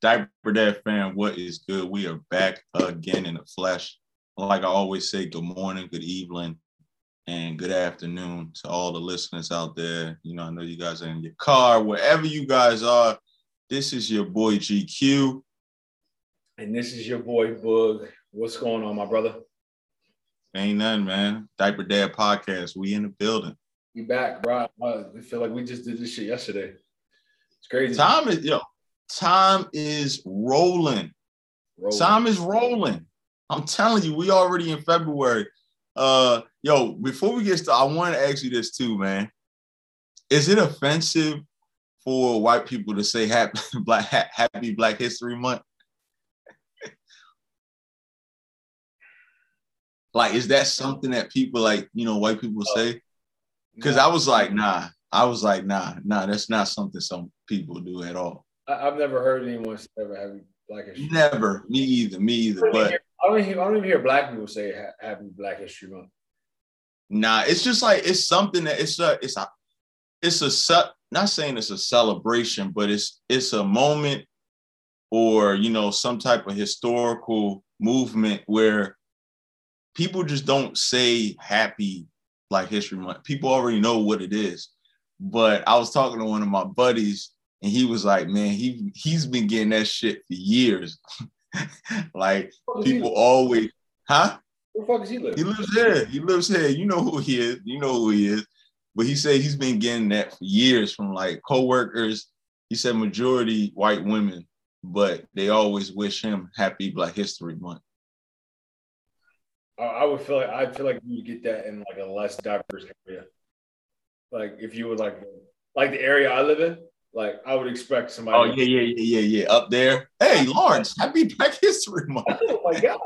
Diaper Dad fan, what is good? We are back again in the flesh. Like I always say, good morning, good evening, and good afternoon to all the listeners out there. You know, I know you guys are in your car, wherever you guys are. This is your boy GQ. And this is your boy Boog. What's going on, my brother? Ain't nothing, man. Diaper Dad podcast. We in the building. You back, bro? Uh, I feel like we just did this shit yesterday. It's crazy. Time is yo. Time is rolling. rolling. Time is rolling. I'm telling you, we already in February. Uh, yo, before we get started, I want to ask you this too, man. Is it offensive for white people to say happy black happy Black History Month? like, is that something that people like, you know, white people say? Because I was like, nah. I was like, nah, nah, that's not something some people do at all. I, have never heard anyone ever happy Black History. Never, me either, me either. I but hear, I don't, hear, I don't even hear Black people say Happy Black History Month. Nah, it's just like it's something that it's a it's a it's a not saying it's a celebration, but it's it's a moment or you know some type of historical movement where people just don't say Happy Black History Month. People already know what it is. But I was talking to one of my buddies, and he was like, "Man, he he's been getting that shit for years. like people always, huh? Where the fuck does he live? He lives here. He lives here. You know who he is. You know who he is. But he said he's been getting that for years from like coworkers. He said majority white women, but they always wish him happy Black History Month. I would feel like I feel like you get that in like a less diverse area. Like if you would like like the area I live in, like I would expect somebody. Oh yeah, yeah, yeah, yeah, yeah. Up there. Hey, Lawrence, happy Black History Month. oh my god.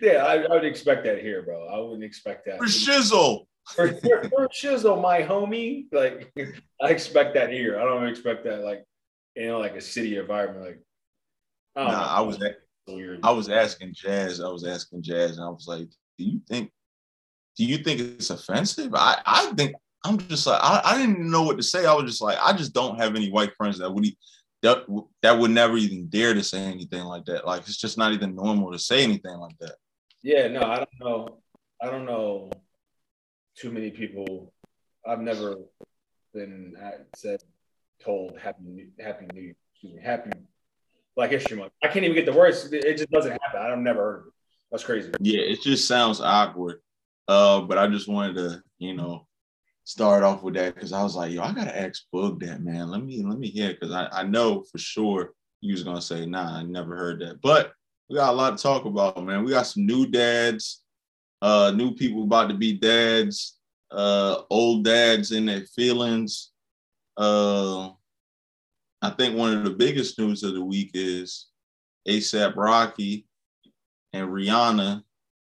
Yeah, I, I, would expect that here, bro. I wouldn't expect that. For shizzle. for, for, for shizzle, my homie. Like I expect that here. I don't expect that like in like a city environment. Like I nah, know. I was at, I was asking Jazz. I was asking Jazz, and I was like, "Do you think? Do you think it's offensive? I I think I'm just like I, I didn't know what to say. I was just like I just don't have any white friends that would that, that would never even dare to say anything like that. Like it's just not even normal to say anything like that. Yeah, no, I don't know. I don't know too many people. I've never been said told happy happy new excuse me happy Black History Month. I can't even get the words. It just doesn't happen. I've never heard. That's crazy. Yeah, it just sounds awkward. Uh, but I just wanted to, you know, start off with that because I was like, yo, I gotta ask Boog that, man. Let me let me hear because I, I know for sure you was gonna say, nah, I never heard that. But we got a lot to talk about, man. We got some new dads, uh, new people about to be dads, uh, old dads in their feelings. Uh, I think one of the biggest news of the week is ASAP Rocky and Rihanna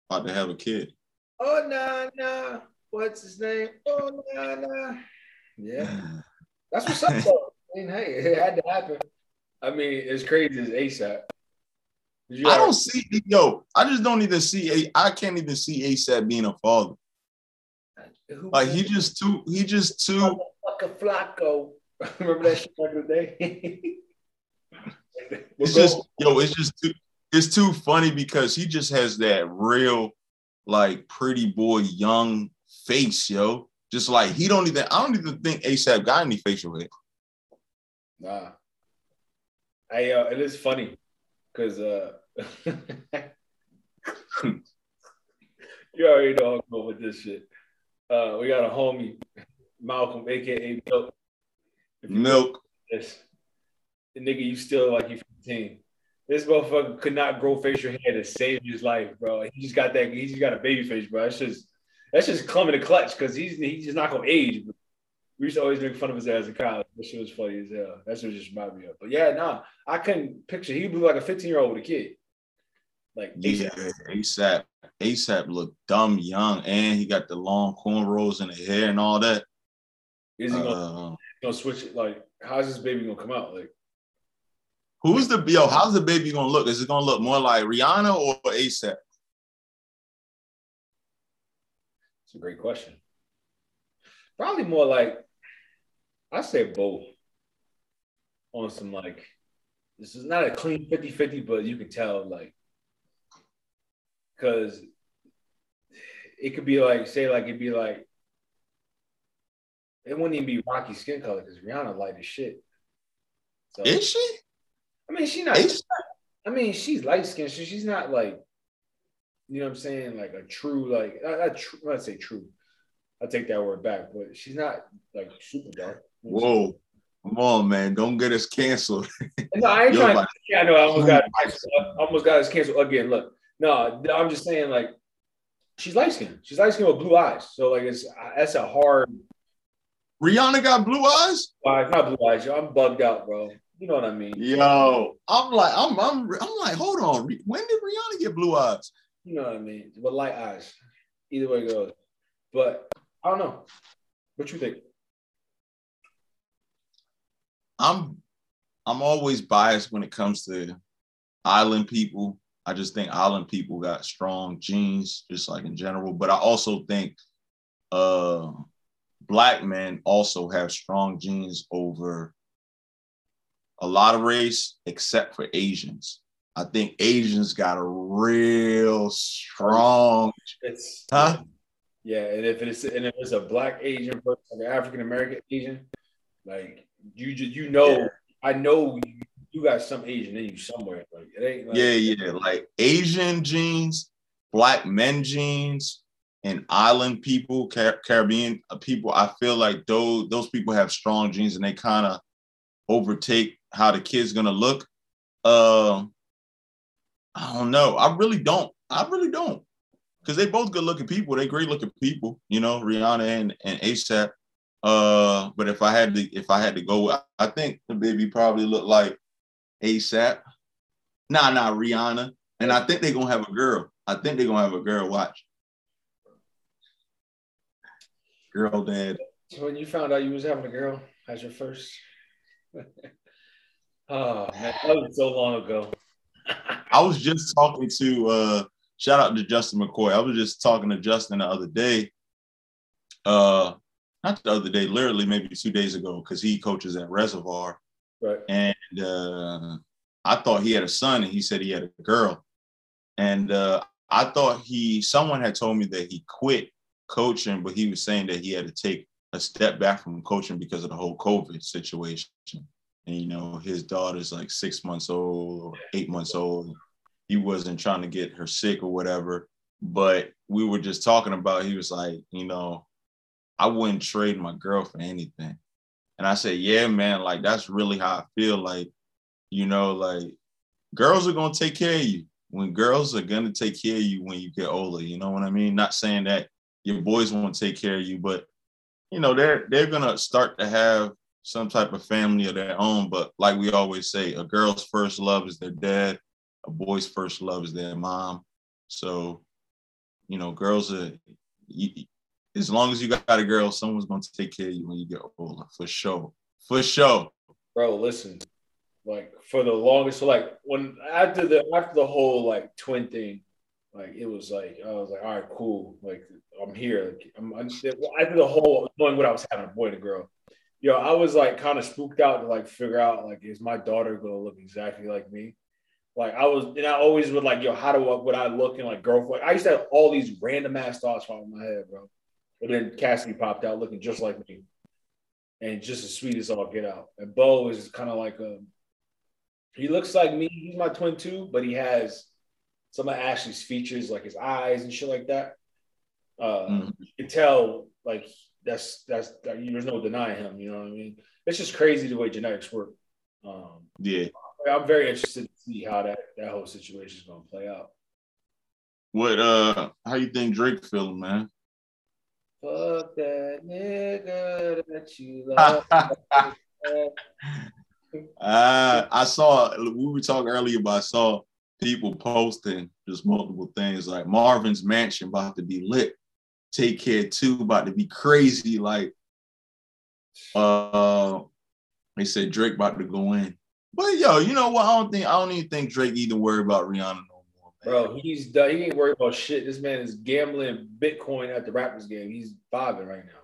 about to have a kid. Oh no, no what's his name? Oh, nah, nah. Yeah. That's what's up, though. I mean, hey, it had to happen. I mean, as crazy as ASAP. I don't see yo. I just don't even see a. I can't even see ASAP being a father. Who like he just too. He just too. A Flacko. Remember that shit back in the day. it's just yo. It's just too. It's too funny because he just has that real, like pretty boy, young face, yo. Just like he don't even, I don't even think ASAP got any facial hair. Nah. I uh, it is funny because uh you already know I'm going with this shit. Uh we got a homie, Malcolm, aka Milk. Milk. This the nigga you still like you 15. This motherfucker could not grow facial hair to save his life, bro. He just got that, he just got a baby face, bro. It's just that's just clumping the clutch because he's he's just not gonna age. We used to always make fun of his ass in college. That shit was funny as hell. That's what just reminded me of. But yeah, nah, I couldn't picture. He looked like a 15 year old with a kid. Like yeah, ASAP. ASAP looked dumb young, and he got the long cornrows in the hair and all that. Is he gonna, uh, gonna switch it? Like, how's this baby gonna come out? Like, who's the yo? How's the baby gonna look? Is it gonna look more like Rihanna or ASAP? It's a great question. Probably more like I say both on some like this is not a clean 50-50, but you can tell like because it could be like say like it'd be like it wouldn't even be rocky skin color because Rihanna light as shit. So, is she? I mean, she's not. Is I mean, she's light skinned. So she's not like, you know what I'm saying? Like a true, like, not, not true, say true. I'll take that word back, but she's not like super dark. Whoa. Come on, man. Don't get us canceled. no, I ain't trying to, yeah, I know I almost got uh, almost got us canceled again. Look, no, I'm just saying, like, she's light skinned. She's light skinned with blue eyes. So, like, it's that's a hard Rihanna got blue eyes? Why not blue eyes, yo. I'm bugged out, bro. You know what I mean? Yo, I'm like, I'm, I'm, I'm like, hold on. When did Rihanna get blue eyes? You know what I mean? But light eyes. Either way it goes. But I don't know. What you think? I'm, I'm always biased when it comes to island people. I just think island people got strong genes, just like in general. But I also think, uh, black men also have strong genes over a lot of race except for Asians. I think Asians got a real strong. It's huh? Yeah, and if it's and if it's a black Asian person, like an African American Asian, like you just you know, yeah. I know you, you, got some Asian in you somewhere. Like it ain't. Like, yeah, yeah, like Asian genes, black men genes, and island people, Car- Caribbean people. I feel like those those people have strong genes, and they kind of overtake how the kid's gonna look. Uh, I don't know. I really don't. I really don't. Because they both good looking people. They great looking people, you know, Rihanna and, and ASAP. Uh, but if I had to if I had to go, I think the baby probably look like ASAP. Nah, nah, Rihanna. And I think they're gonna have a girl. I think they're gonna have a girl. Watch. Girl dad. When you found out you was having a girl as your first Oh man, that was so long ago. I was just talking to uh shout out to Justin McCoy. I was just talking to Justin the other day. Uh not the other day, literally maybe two days ago, because he coaches at Reservoir. Right. And uh I thought he had a son and he said he had a girl. And uh I thought he someone had told me that he quit coaching, but he was saying that he had to take a step back from coaching because of the whole COVID situation and you know his daughter's like six months old or eight months old. He wasn't trying to get her sick or whatever but we were just talking about he was like you know i wouldn't trade my girl for anything. And i said yeah man like that's really how i feel like you know like girls are going to take care of you when girls are going to take care of you when you get older you know what i mean? Not saying that your boys won't take care of you but you know they're they're going to start to have some type of family of their own. But like we always say, a girl's first love is their dad, a boy's first love is their mom. So, you know, girls are, as long as you got a girl, someone's going to take care of you when you get older, for sure. For sure. Bro, listen, like for the longest, like when after the after the whole like twin thing, like it was like I was like, all right, cool, like I'm here. Like, I'm, I'm after the whole knowing what I was having, a boy and a girl yo, I was like kind of spooked out to like figure out like, is my daughter gonna look exactly like me? Like I was, and I always would like, yo, how do I, would I look in like girlfriend? I used to have all these random ass thoughts in my head, bro. And then Cassidy popped out looking just like me, and just as sweet as all get out. And Bo is kind of like a, he looks like me. He's my twin too, but he has some of Ashley's features, like his eyes and shit like that. Uh, mm. You can tell like that's that's that, there's no denying him. You know what I mean? It's just crazy the way genetics work. Um, yeah, I'm very interested to see how that that whole situation is going to play out. What uh, how you think Drake feeling, man? Fuck that nigga that you love. uh, I saw we were talking earlier, but I saw people posting just multiple things like Marvin's mansion about to be lit. Take Care 2 about to be crazy. Like, uh, they said Drake about to go in. But yo, you know what? I don't think I don't even think Drake even worry about Rihanna no more. Man. Bro, he's done. He ain't worried about shit. This man is gambling Bitcoin at the Raptors game. He's vibing right now.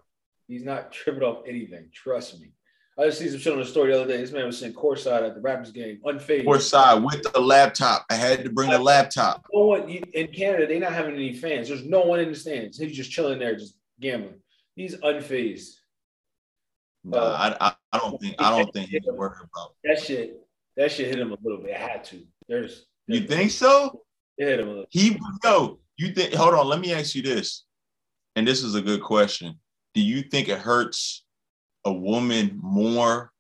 He's not tripping off anything. Trust me. I just see some shit on the story the other day. This man was sitting courtside at the Raptors game, unfazed. Courtside with the laptop. I had to bring the laptop. No one in Canada, they're not having any fans. There's no one in the stands. He's just chilling there, just gambling. He's unfazed. Nah, uh, I, I don't think I don't think he's worried about that shit. That shit hit him a little bit. It had to. There's, there's you think so? It hit him a little. He yo, you think? Hold on, let me ask you this, and this is a good question. Do you think it hurts a woman more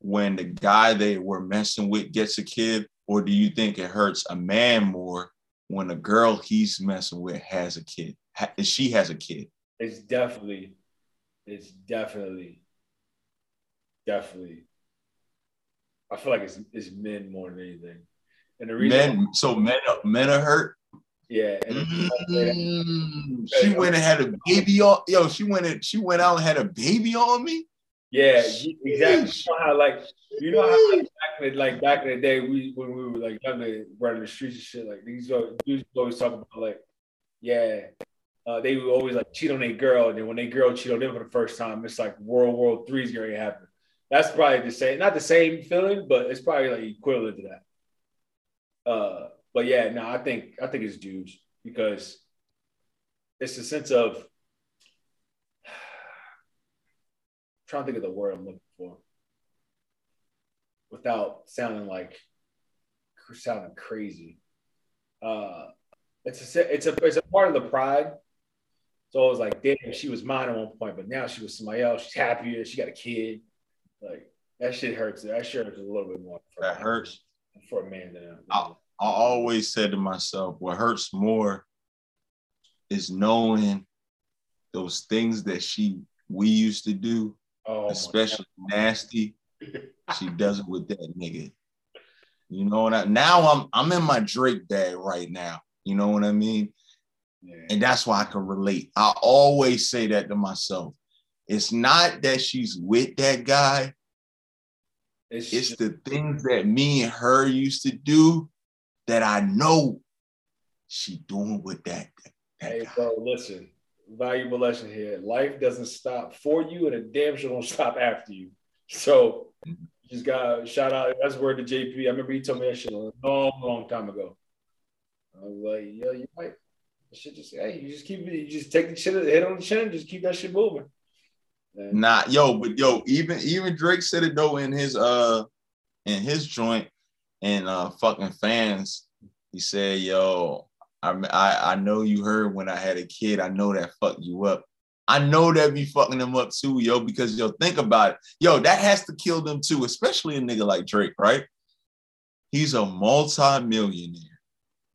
when the guy they were messing with gets a kid, or do you think it hurts a man more when a girl he's messing with has a kid? She has a kid. It's definitely, it's definitely, definitely. I feel like it's it's men more than anything, and the reason men. So men, men are hurt. Yeah. Mm, she went and had a baby on. Yo, she went and she went out and had a baby on me. Yeah, exactly. You know how like you know how like, back in the, like back in the day we when we were like younger running the streets and shit like these dudes always talk about like yeah uh, they would always like cheat on a girl and then when they girl cheat on them for the first time it's like World War Three is going to happen. That's probably the same, not the same feeling, but it's probably like equivalent to that. Uh, but yeah, no, I think I think it's dudes because it's a sense of trying to think of the word I'm looking for without sounding like sounding crazy. Uh, it's a it's a it's a part of the pride. So I was like, damn, she was mine at one point, but now she was somebody else. She's happier. She got a kid. Like that shit hurts. That shit hurts a little bit more. that hurts for a man than I always said to myself, what hurts more is knowing those things that she we used to do oh especially nasty. she does it with that nigga. You know what I now I'm I'm in my Drake bag right now. You know what I mean? Yeah. And that's why I can relate. I always say that to myself. It's not that she's with that guy. It's, it's the things that me and her used to do that I know she doing with that. that hey, guy. bro, listen valuable lesson here. Life doesn't stop for you, and a damn sure don't stop after you. So just got shout out. That's word to JP. I remember he told me that shit a long, long time ago. I was like, yo, you right. Shit just hey, you just keep it, you just take the shit head on the chin, just keep that shit moving. And nah, yo, but yo, even even Drake said it though in his uh in his joint and uh fucking fans. He said, yo, I, I know you heard when I had a kid. I know that fucked you up. I know that be fucking them up too, yo. Because yo, think about it, yo. That has to kill them too, especially a nigga like Drake, right? He's a multi-millionaire,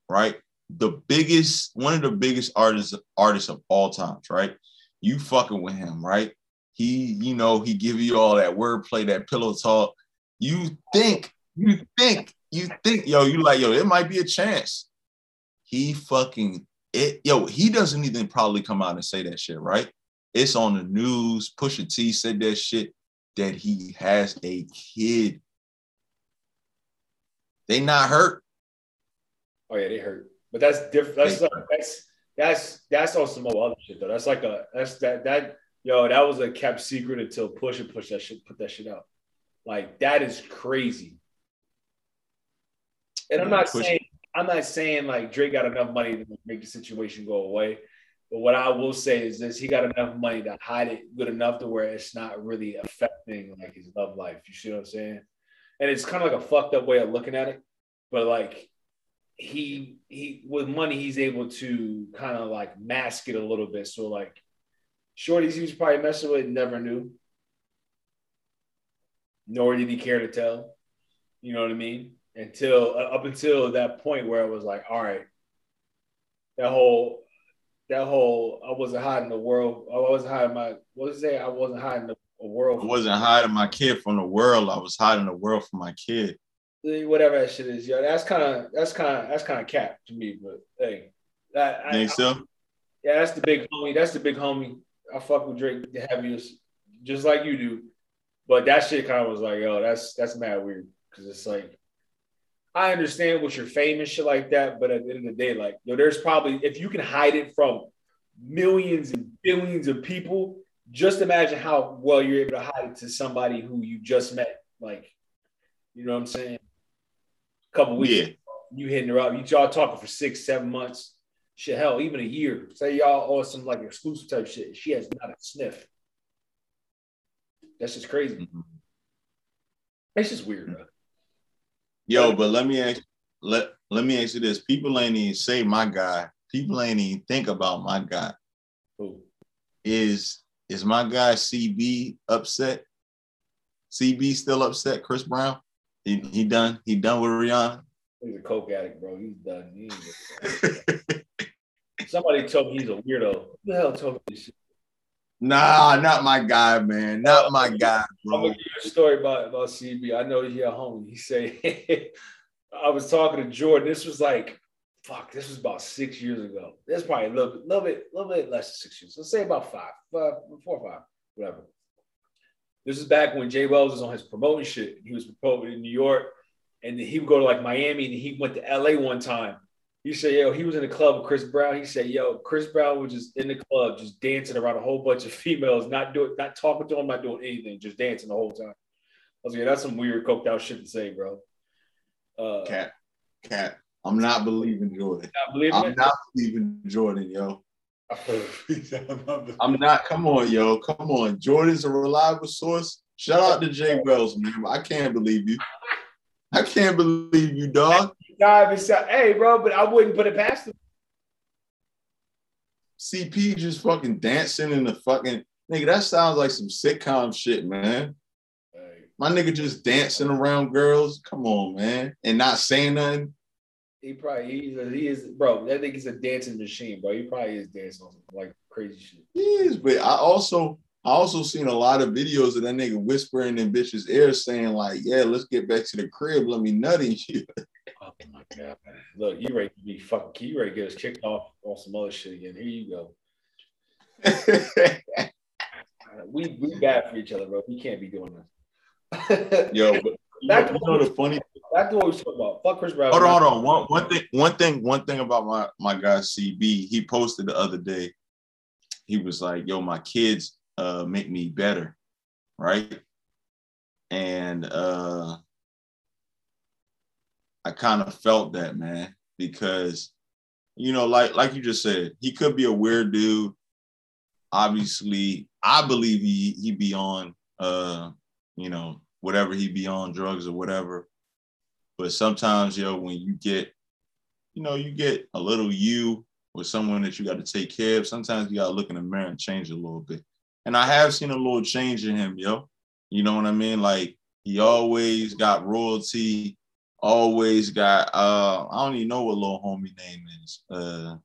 right? The biggest, one of the biggest artists artists of all times, right? You fucking with him, right? He, you know, he give you all that wordplay, that pillow talk. You think, you think, you think, yo, you like, yo, it might be a chance he fucking it, yo, he doesn't even probably come out and say that shit, right? It's on the news. Pusha T said that shit that he has a kid. They not hurt. Oh yeah, they hurt. But that's different. That's like, that's that's that's on some other shit though. That's like a that's that that yo that was a kept secret until Pusha push that shit put that shit out. Like that is crazy. And I'm not saying I'm not saying like Drake got enough money to make the situation go away. But what I will say is this: he got enough money to hide it good enough to where it's not really affecting like his love life. You see what I'm saying? And it's kind of like a fucked up way of looking at it, but like he he with money he's able to kind of like mask it a little bit. So like shorties he was probably messing with never knew, nor did he care to tell. You know what I mean? Until uh, up until that point where I was like, all right, that whole that whole I wasn't hiding the world. I wasn't hiding my what was it? Say? I wasn't hiding the world. I wasn't hiding my kid from the world. I was hiding the world from my kid. Whatever that shit is, yeah. That's kind of that's kind of that's kind of cap to me. But hey, that think I, so? I, yeah, that's the big homie. That's the big homie. I fuck with Drake the heaviest, just like you do. But that shit kind of was like, yo, that's that's mad weird because it's like I understand what you're famous shit like that, but at the end of the day, like, yo, there's probably if you can hide it from millions and billions of people, just imagine how well you're able to hide it to somebody who you just met. Like, you know what I'm saying? A couple weeks, Yeah. you hitting her up. You y'all talking for six, seven months. Shit, hell, even a year. Say y'all on some like exclusive type shit. She has not a sniff. That's just crazy. Mhm. It's just weird, bro. Yo, but let me ask let let me ask you this. People ain't even say my guy. People ain't even think about my guy. Who? Is is my guy CB upset? CB still upset? Chris Brown? He he done he done with Rihanna? He's a coke addict, bro. He's done. He Somebody told me he's a weirdo. Who the hell told me this shit? Nah, not my guy, man. Not my guy, bro. I'm gonna give you a story about, about CB. I know he a homie. He said I was talking to Jordan. This was like, fuck, this was about six years ago. That's probably a little bit, little bit, little bit less than six years. Let's say about five, five, four or five, whatever. This is back when Jay Wells was on his promoting shit. He was promoting in New York, and then he would go to like Miami, and he went to LA one time. He said, yo, he was in the club with Chris Brown. He said, yo, Chris Brown was just in the club, just dancing around a whole bunch of females, not doing, not talking to him, not doing anything, just dancing the whole time. I was like, yeah, that's some weird coked out shit to say, bro. Uh, Cat, cat. I'm not believing Jordan. not believing I'm it? not believing Jordan, yo. I'm I'm not. Come on, yo. Come on. Jordan's a reliable source. Shout out to Jay Wells, man. I can't believe you. I can't believe you, dog. But so- hey, bro, but I wouldn't put it past him. CB just fucking dancing in the fucking nigga. That sounds like some sitcom shit, man. Hey, My nigga just dancing around girls. Come on, man, and not saying nothing. he probably he's a, he is bro. That nigga's a dancing machine, bro. He probably is dancing like crazy shit. Yes, but I also I also seen a lot of videos of that nigga whispering in bitches' ear, saying like, "Yeah, let's get back to the crib. Let me nut in you." Oh my god. Look, you ready to be fucking you ready to get us kicked off on some other shit again. Here you go. We we bad for each other, bro. We can't be doing this. Yo, but you know, you know the funny Back to what we was talking about. Fuck Chris Brown. Hold on, hold on. One, one thing, one thing, one thing about my my guy CB. He posted the other day. He was like, "Yo, my kids uh make me better, right?" And uh I kind of felt that, man, because you know, like like you just said, he could be a weird dude. Obviously, I believe he he be on uh, you know, whatever he be on drugs or whatever. But sometimes, yo, when you get, you know, you get a little you with someone that you got to take care of, sometimes you got to look in the mirror and change a little bit. And I have seen a little change in him, yo. You know what I mean? Like he always got royalty, always got uh I don't even know what little homie name is. Uh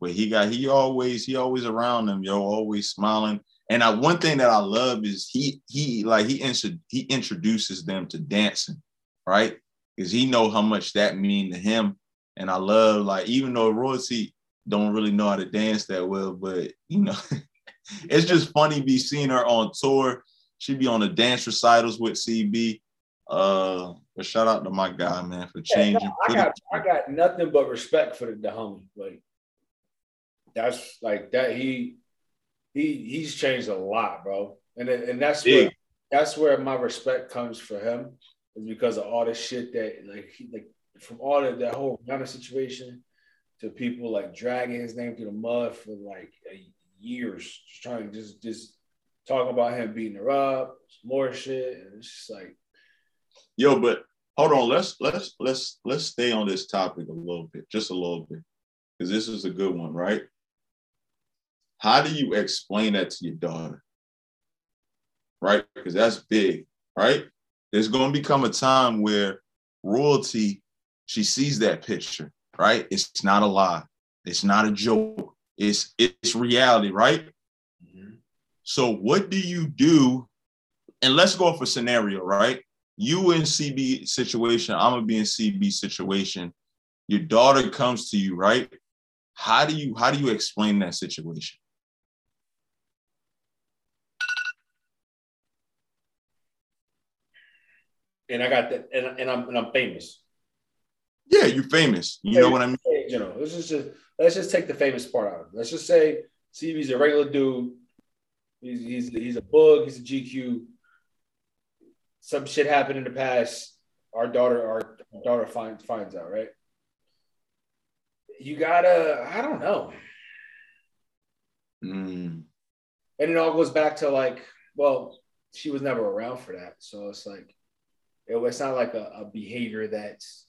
but he got he always he always around them, yo, always smiling. And I one thing that I love is he he like he intro, he introduces them to dancing, right? Because he know how much that mean to him. And I love like even though royalty don't really know how to dance that well, but you know, it's just funny be seeing her on tour. She be on the dance recitals with CB. Uh, but shout out to my guy, man, for Yeah, no, changing. I got I got nothing but respect for the, the homie. Like that's like that he he he's changed a lot, bro. And and that's where that's where my respect comes for him is because of all the shit that like he like from all of that whole Rihanna situation to people like dragging his name through the mud for like a, years, just trying to just just talking about him beating her up, some more shit, and it's just like Yo, but hold on. Let's let's let's let's stay on this topic a little bit, just a little bit, because this is a good one, right? How do you explain that to your daughter? Right? Because that's big, right? There's going to become a time where royalty, she sees that picture, right? It's not a lie. It's not a joke. It's it's reality, right? Mm-hmm. So what do you do? And let's go for scenario, right? You in CB situation, I'm gonna be in CB situation. Your daughter comes to you, right? How do you how do you explain that situation? and I got that, and, and I'm and I'm famous. Yeah, you're famous. You know what I mean? You know, let's just, just let's just take the famous part out of it. Let's just say CB's a regular dude He's he's he's a bug. He's a GQ. Some shit happened in the past. Our daughter, our daughter finds finds out, right? You gotta, I don't know. Mm. And it all goes back to like, well, she was never around for that, so it's like, it, it's not like a, a behavior that's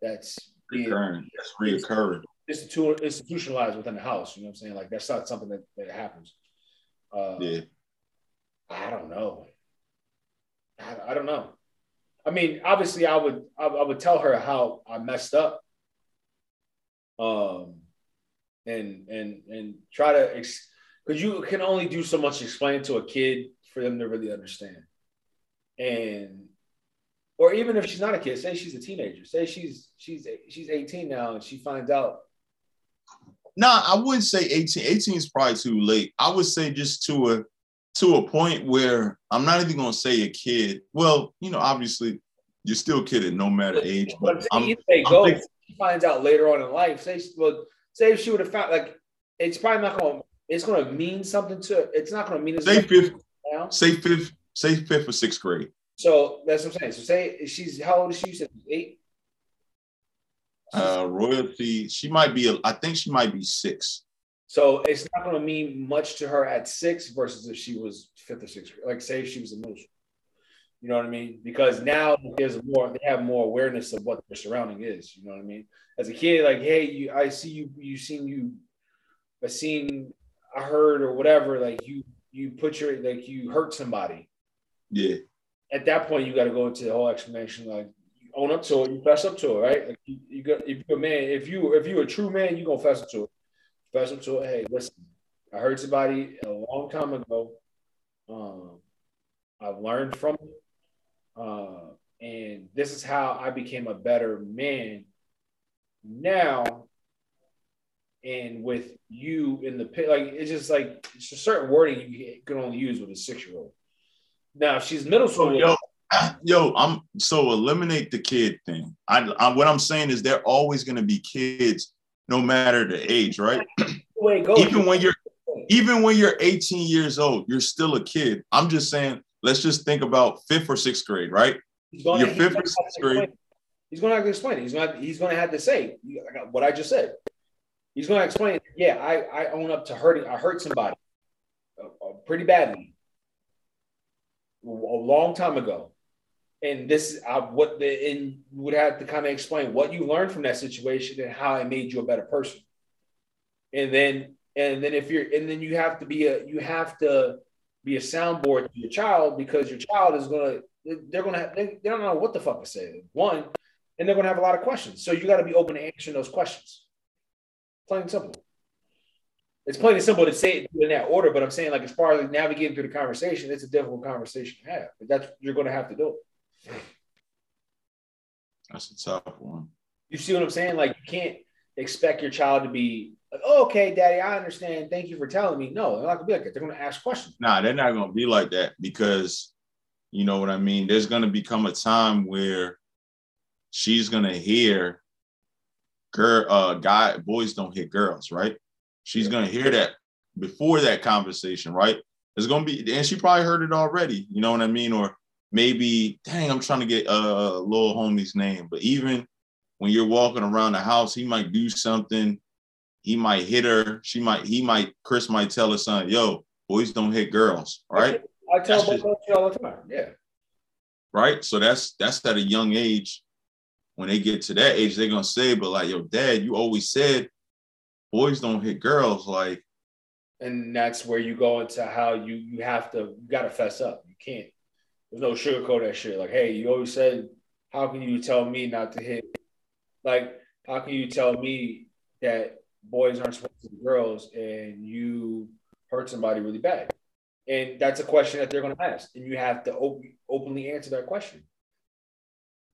that's being Recurring. That's reoccurring. institu- institutionalized within the house. You know what I'm saying? Like that's not something that, that happens. Uh, Yeah. I don't know. I, I don't know. I mean, obviously, I would I, I would tell her how I messed up, um, and and and try to because you can only do so much explain to a kid for them to really understand, and or even if she's not a kid, say she's a teenager, say she's she's she's 18 now and she finds out Nah, I wouldn't say 18. 18 is probably too late. I would say just to a to a point where I'm not even gonna say a kid. Well, you know, obviously you're still a kid at no matter age, But but I'm saying they I'm go, thinking- she finds out later on in life. Say, well, say if she would have found like, it's probably not going. to It's going to mean something to. It's not going to mean as say much fifth, now. say fifth, say fifth or sixth grade. So that's what I'm saying. So say she's how old is she? You said eight. Uh royalty, she might be I think she might be six. So it's not going to mean much to her at six versus if she was fifth or sixth. grade. Like say if she was in middle school. You know what I mean? Because now there's more. They have more awareness of what their surrounding is. You know what I mean? As a kid, like, hey, you, I see you. You seen you. I seen. I heard or whatever. Like you. You put your like you hurt somebody. Yeah. At that point, you got to go into the whole explanation. Like you own up to it. You fess up to it, right? Like you, you got. If you're a man, if you if you're a true man, you gonna fess up to it. Fess up to it. Hey, listen. I heard somebody a long time ago. Um, I've learned from it. Uh, and this is how I became a better man now. And with you in the pit, like it's just like it's a certain wording you can only use with a six year old. Now, if she's middle school, yo, yo, I'm so eliminate the kid thing. I, I what I'm saying is they're always gonna be kids, no matter the age, right? the way it goes, even when you're even when you're 18 years old, you're still a kid. I'm just saying, let's just think about fifth or sixth grade, right? you're fifth or sixth grade. explain- He's going to have to explain it. He's going to, he's going to have to say what I just said. He's going to explain. Yeah, I, I own up to hurting. I hurt somebody uh, uh, pretty badly a long time ago, and this uh, what the and would have to kind of explain what you learned from that situation and how it made you a better person. And then and then if you're and then you have to be a you have to be a soundboard to your child because your child is gonna they're gonna have, they, they don't know what the fuck to say. One, and they're gonna have a lot of questions. So you got to be open to answering those questions. Plain and simple. It's plain and simple to say it in that order, but I'm saying like as far as navigating through the conversation, it's a difficult conversation to have. But that's you're gonna have to do it. That's a tough one. You see what I'm saying? Like you can't expect your child to be like, oh, okay, daddy, I understand. Thank you for telling me. No, they're not gonna be like that. They're gonna ask questions. Nah, they're not gonna be like that because you know what I mean. There's gonna become a time where she's gonna hear girl uh guy boys don't hit girls, right? She's gonna hear that before that conversation, right? It's gonna be and she probably heard it already, you know what I mean? Or maybe, dang, I'm trying to get uh little homie's name, but even when you're walking around the house, he might do something, he might hit her, she might, he might, Chris might tell her son, yo, boys don't hit girls, right? I tell just- all the time. Yeah. right? So that's that's at a young age. When they get to that age, they're gonna say, "But like, yo, dad, you always said boys don't hit girls." Like, and that's where you go into how you you have to you got to fess up. You can't. There's no sugarcoat that shit. Like, hey, you always said, how can you tell me not to hit? Like, how can you tell me that boys aren't supposed to hit girls and you hurt somebody really bad? And that's a question that they're going to ask, and you have to op- openly answer that question.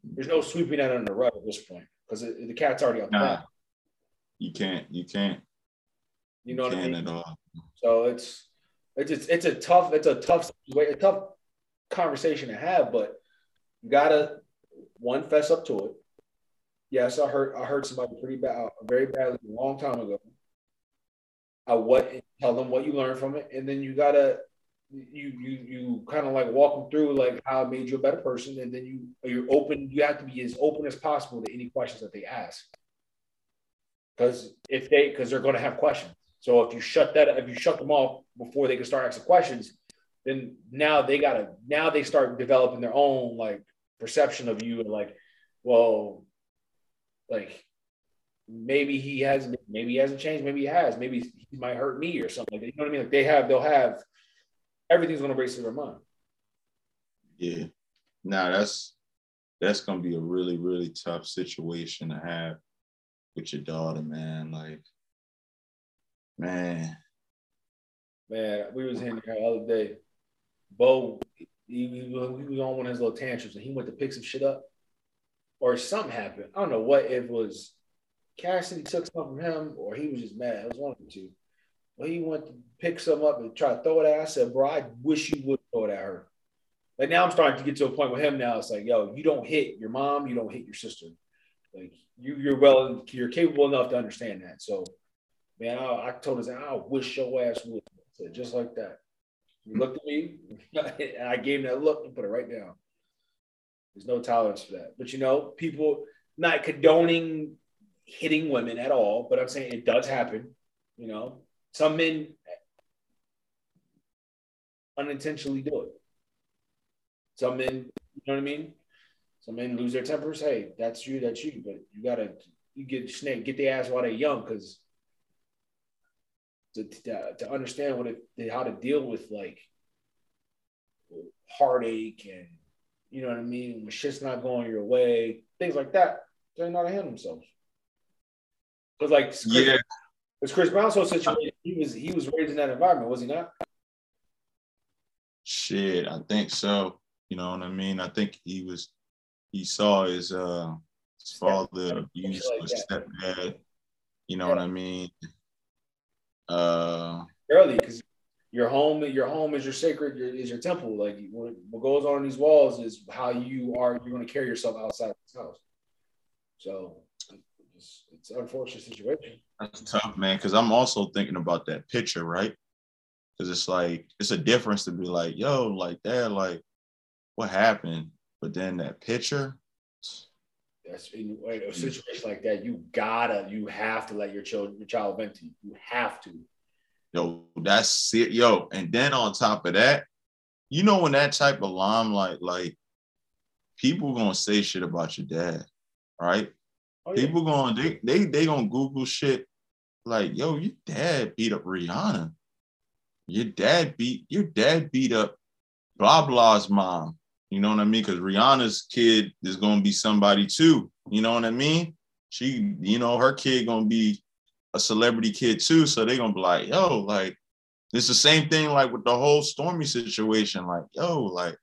There's no sweeping that under the rug at this point because the cat's already out the nah, you can't, you can't, You know what I mean? at all. So it's it's it's, it's a tough it's a tough way a tough conversation to have, but you gotta one fess up to it. Yes, I hurt I hurt somebody pretty bad, uh, very badly a long time ago. I what tell them what you learned from it, and then you gotta you you you kind of like walk them through like how it made you a better person, and then you you're open. You have to be as open as possible to any questions that they ask, because if they because they're to have questions. So if you shut that if you shut them off before they can start asking questions, then now they gotta now they start developing their own like perception of you and like, well, like maybe he hasn't maybe he hasn't changed, maybe he has, maybe he might hurt me or something like that. You know what I mean? Like they have they'll have everything's gonna race to their mind. Yeah. Now that's that's gonna be a really, really tough situation to have with your daughter, man. Like, man. Man, we was in there the other day. Bo, he, he, was on one of his little tantrums and he went to pick some shit up. Or something happened. I don't know what it was. Cassidy took something from him, or he was just mad. It was one of the two. Well, he went to pick some up and try to throw it at. I said, bro, I wish you would throw it at her. Like now I'm starting to get to a point with him now. It's like, yo, you don't hit your mom, you don't hit your sister. Like you, you're well, you're capable enough to understand that. So, man, I, I told him, I wish your ass would. said, just like that. He looked at me, and I gave him that look and put it right down. There's no tolerance for that. But you know, people not condoning hitting women at all, but I'm saying it does happen. You know, some men unintentionally do it. Some men, you know what I mean? Some men lose their tempers. Hey, that's you, that's you. But you gotta you get snake, get the ass while they're young, because to, to, to understand what it how to deal with like heartache and you know what I mean when shit's not going your way, things like that. They know how to handle themselves. Because like Chris, yeah, because Chris Brown's whole situation, he was he was raised in that environment, was he not? Shit, I think so. You know what I mean? I think he was he saw his uh his father abuse like his stepdad. You know yeah. what I mean? Uh early because your home, your home is your sacred, your, is your temple. Like what, what goes on in these walls is how you are. You're going to carry yourself outside of this house. So it's, it's an unfortunate situation. That's tough, man. Because I'm also thinking about that picture, right? Because it's like it's a difference to be like, yo, like that, like what happened? But then that picture. That's in uh, a mm. situation like that. You gotta, you have to let your child, your child vent to you. You have to. Yo, that's it, yo. And then on top of that, you know when that type of limelight, like people gonna say shit about your dad, right? Oh, yeah. People going they they they gonna Google shit like, yo, your dad beat up Rihanna. Your dad beat your dad beat up blah blah's mom. You know what I mean? Because Rihanna's kid is gonna be somebody too. You know what I mean? She, you know, her kid gonna be a celebrity kid too. So they're gonna be like, yo, like it's the same thing like with the whole Stormi situation. Like, yo, like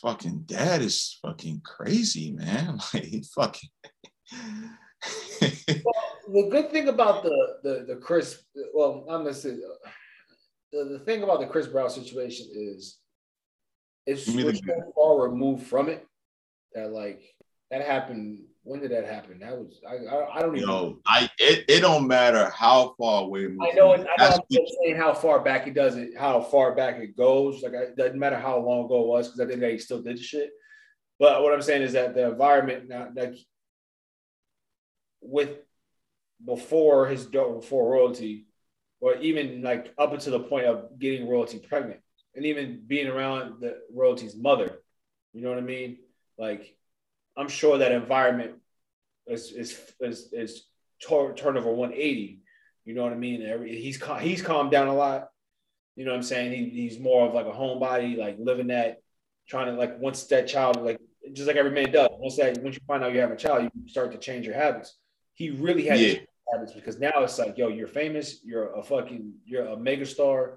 fucking dad is fucking crazy, man. Like he fucking well, the good thing about the the the Chris, well, I'm gonna say uh, the, the thing about the Chris Brown situation is it's so far removed from it that like that happened. When did that happen? That was I I, I don't even know. I it, it don't matter how far away. I know. It, I know. I'm saying how far back it does it, how far back it goes. Like it doesn't matter how long ago it was because I think they still did shit. But what I'm saying is that the environment now, like with before his before royalty, or even like up until the point of getting royalty pregnant, and even being around the royalty's mother. You know what I mean? Like, I'm sure that environment is is is, is turnover 180. You know what I mean? Every, he's he's calmed down a lot. You know what I'm saying? He, he's more of like a homebody, like living that, trying to like once that child like just like every man does. Once that once you find out you have a child, you start to change your habits he really had yeah. habits because now it's like, yo, you're famous, you're a fucking, you're a megastar.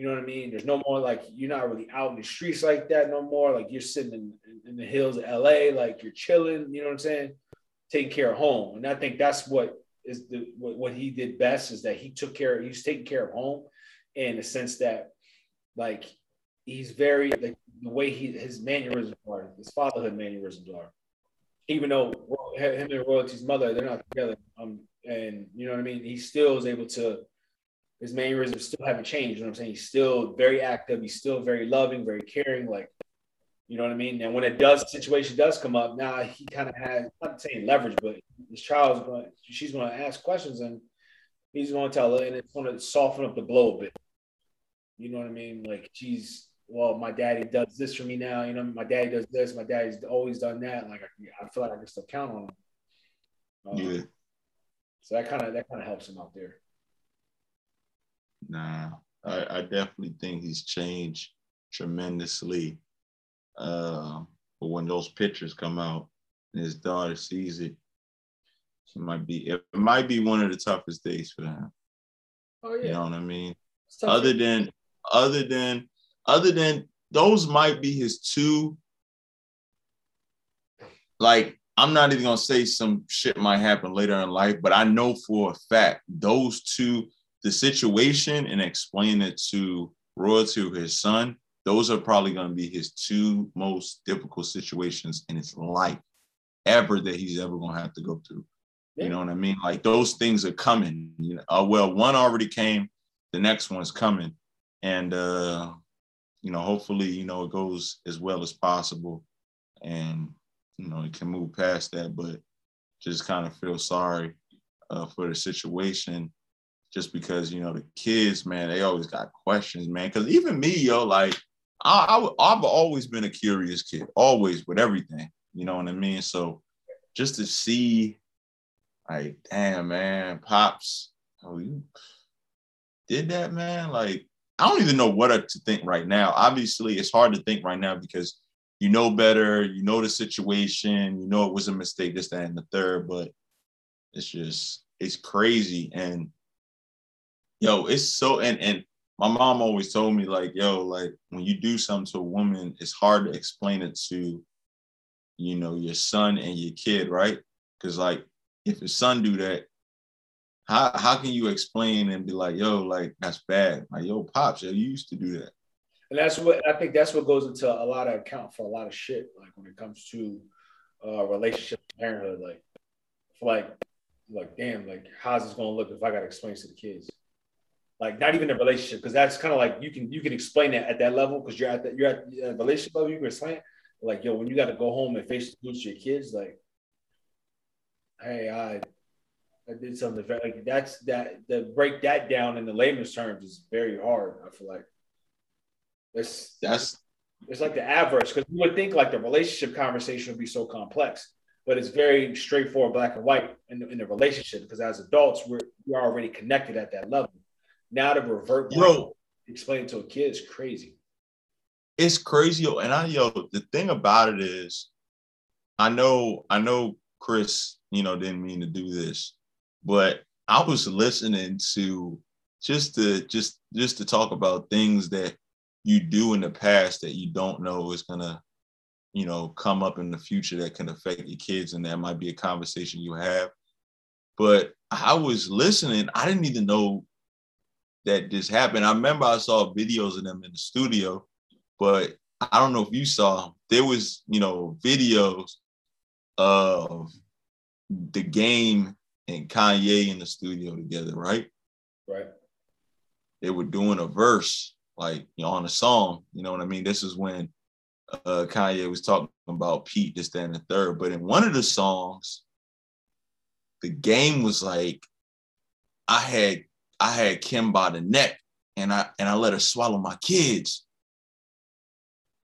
You know what I mean? There's no more like you're not really out in the streets like that no more. Like you're sitting in, in the hills of LA, like you're chilling. You know what I'm saying? Taking care of home, and I think that's what is the what, what he did best is that he took care. Of, He's taking care of home, in the sense that like he's very like the way he his mannerisms are, his fatherhood mannerisms are even though him and Royalty's mother, they're not together. Um, and you know what I mean? He still is able to his mannerisms still haven't changed. You know what I'm saying? He's still very active. He's still very loving, very caring. Like, you know what I mean? And when it does, situation does come up, now he kind of has, not saying leverage, but his child's going, she's going to ask questions and he's going to tell her, and it's going to soften up the blow a bit. You know what I mean? Like, she's, well, my daddy does this for me now. You know, my daddy does this. My daddy's always done that. Like, I, I feel like I can still count on him. Um, yeah. So that kind of that kind of helps him out there. Nah, I, I definitely think he's changed tremendously. Uh, but when those pictures come out and his daughter sees it, it might be it might be one of the toughest days for them. Oh yeah. You know what I mean? Other than other than other than those might be his two like I'm not even gonna say some shit might happen later in life, but I know for a fact those two, the situation and explain it to royalty to his son, those are probably gonna be his two most difficult situations in his life ever that he's ever gonna have to go through. You know what I mean? Like those things are coming. You know, uh, well, one already came, the next one's coming, and uh, you know, hopefully, you know, it goes as well as possible, and you know, it can move past that, but just kind of feel sorry uh, for the situation just because, you know, the kids, man, they always got questions, man. Because even me, yo, like, I, I, I've always been a curious kid, always with everything. You know what I mean? So just to see, like, damn, man, pops, oh, you did that, man. Like, I don't even know what to think right now. Obviously, it's hard to think right now because you know better, you know the situation, you know it was a mistake, this, that, and the third, but it's just it's crazy. And yo, it's so and and my mom always told me, like, yo, like when you do something to a woman, it's hard to explain it to, you know, your son and your kid, right? Because like if your son do that, how how can you explain and be like, yo, like that's bad? Like, yo, pops, yo, you used to do that and that's what I think that's what goes into a lot of account for a lot of shit. Like when it comes to uh, relationship parenthood, like like like damn, like how's this gonna look if I gotta explain to the kids? Like not even a relationship, because that's kind of like you can you can explain that at that level because you're at that you're at a uh, relationship level, you can explain it. Like, yo, when you gotta go home and face the to your kids, like, hey, I I did something very like that's that to break that down in the layman's terms is very hard, I feel like. It's that's it's like the average because you would think like the relationship conversation would be so complex, but it's very straightforward, black and white in the, in the relationship because as adults we're we're already connected at that level. Now to revert, bro, explain to a kid is crazy. It's crazy, yo. And I, yo, the thing about it is, I know, I know, Chris, you know, didn't mean to do this, but I was listening to just to just just to talk about things that you do in the past that you don't know is gonna, you know, come up in the future that can affect your kids, and that might be a conversation you have. But I was listening, I didn't even know that this happened. I remember I saw videos of them in the studio, but I don't know if you saw there was, you know, videos of the game and Kanye in the studio together, right? Right. They were doing a verse like you know, on a song. You know what I mean? This is when uh, Kanye was talking about Pete, this, that, and the third. But in one of the songs, the game was like, I had I had Kim by the neck and I and I let her swallow my kids.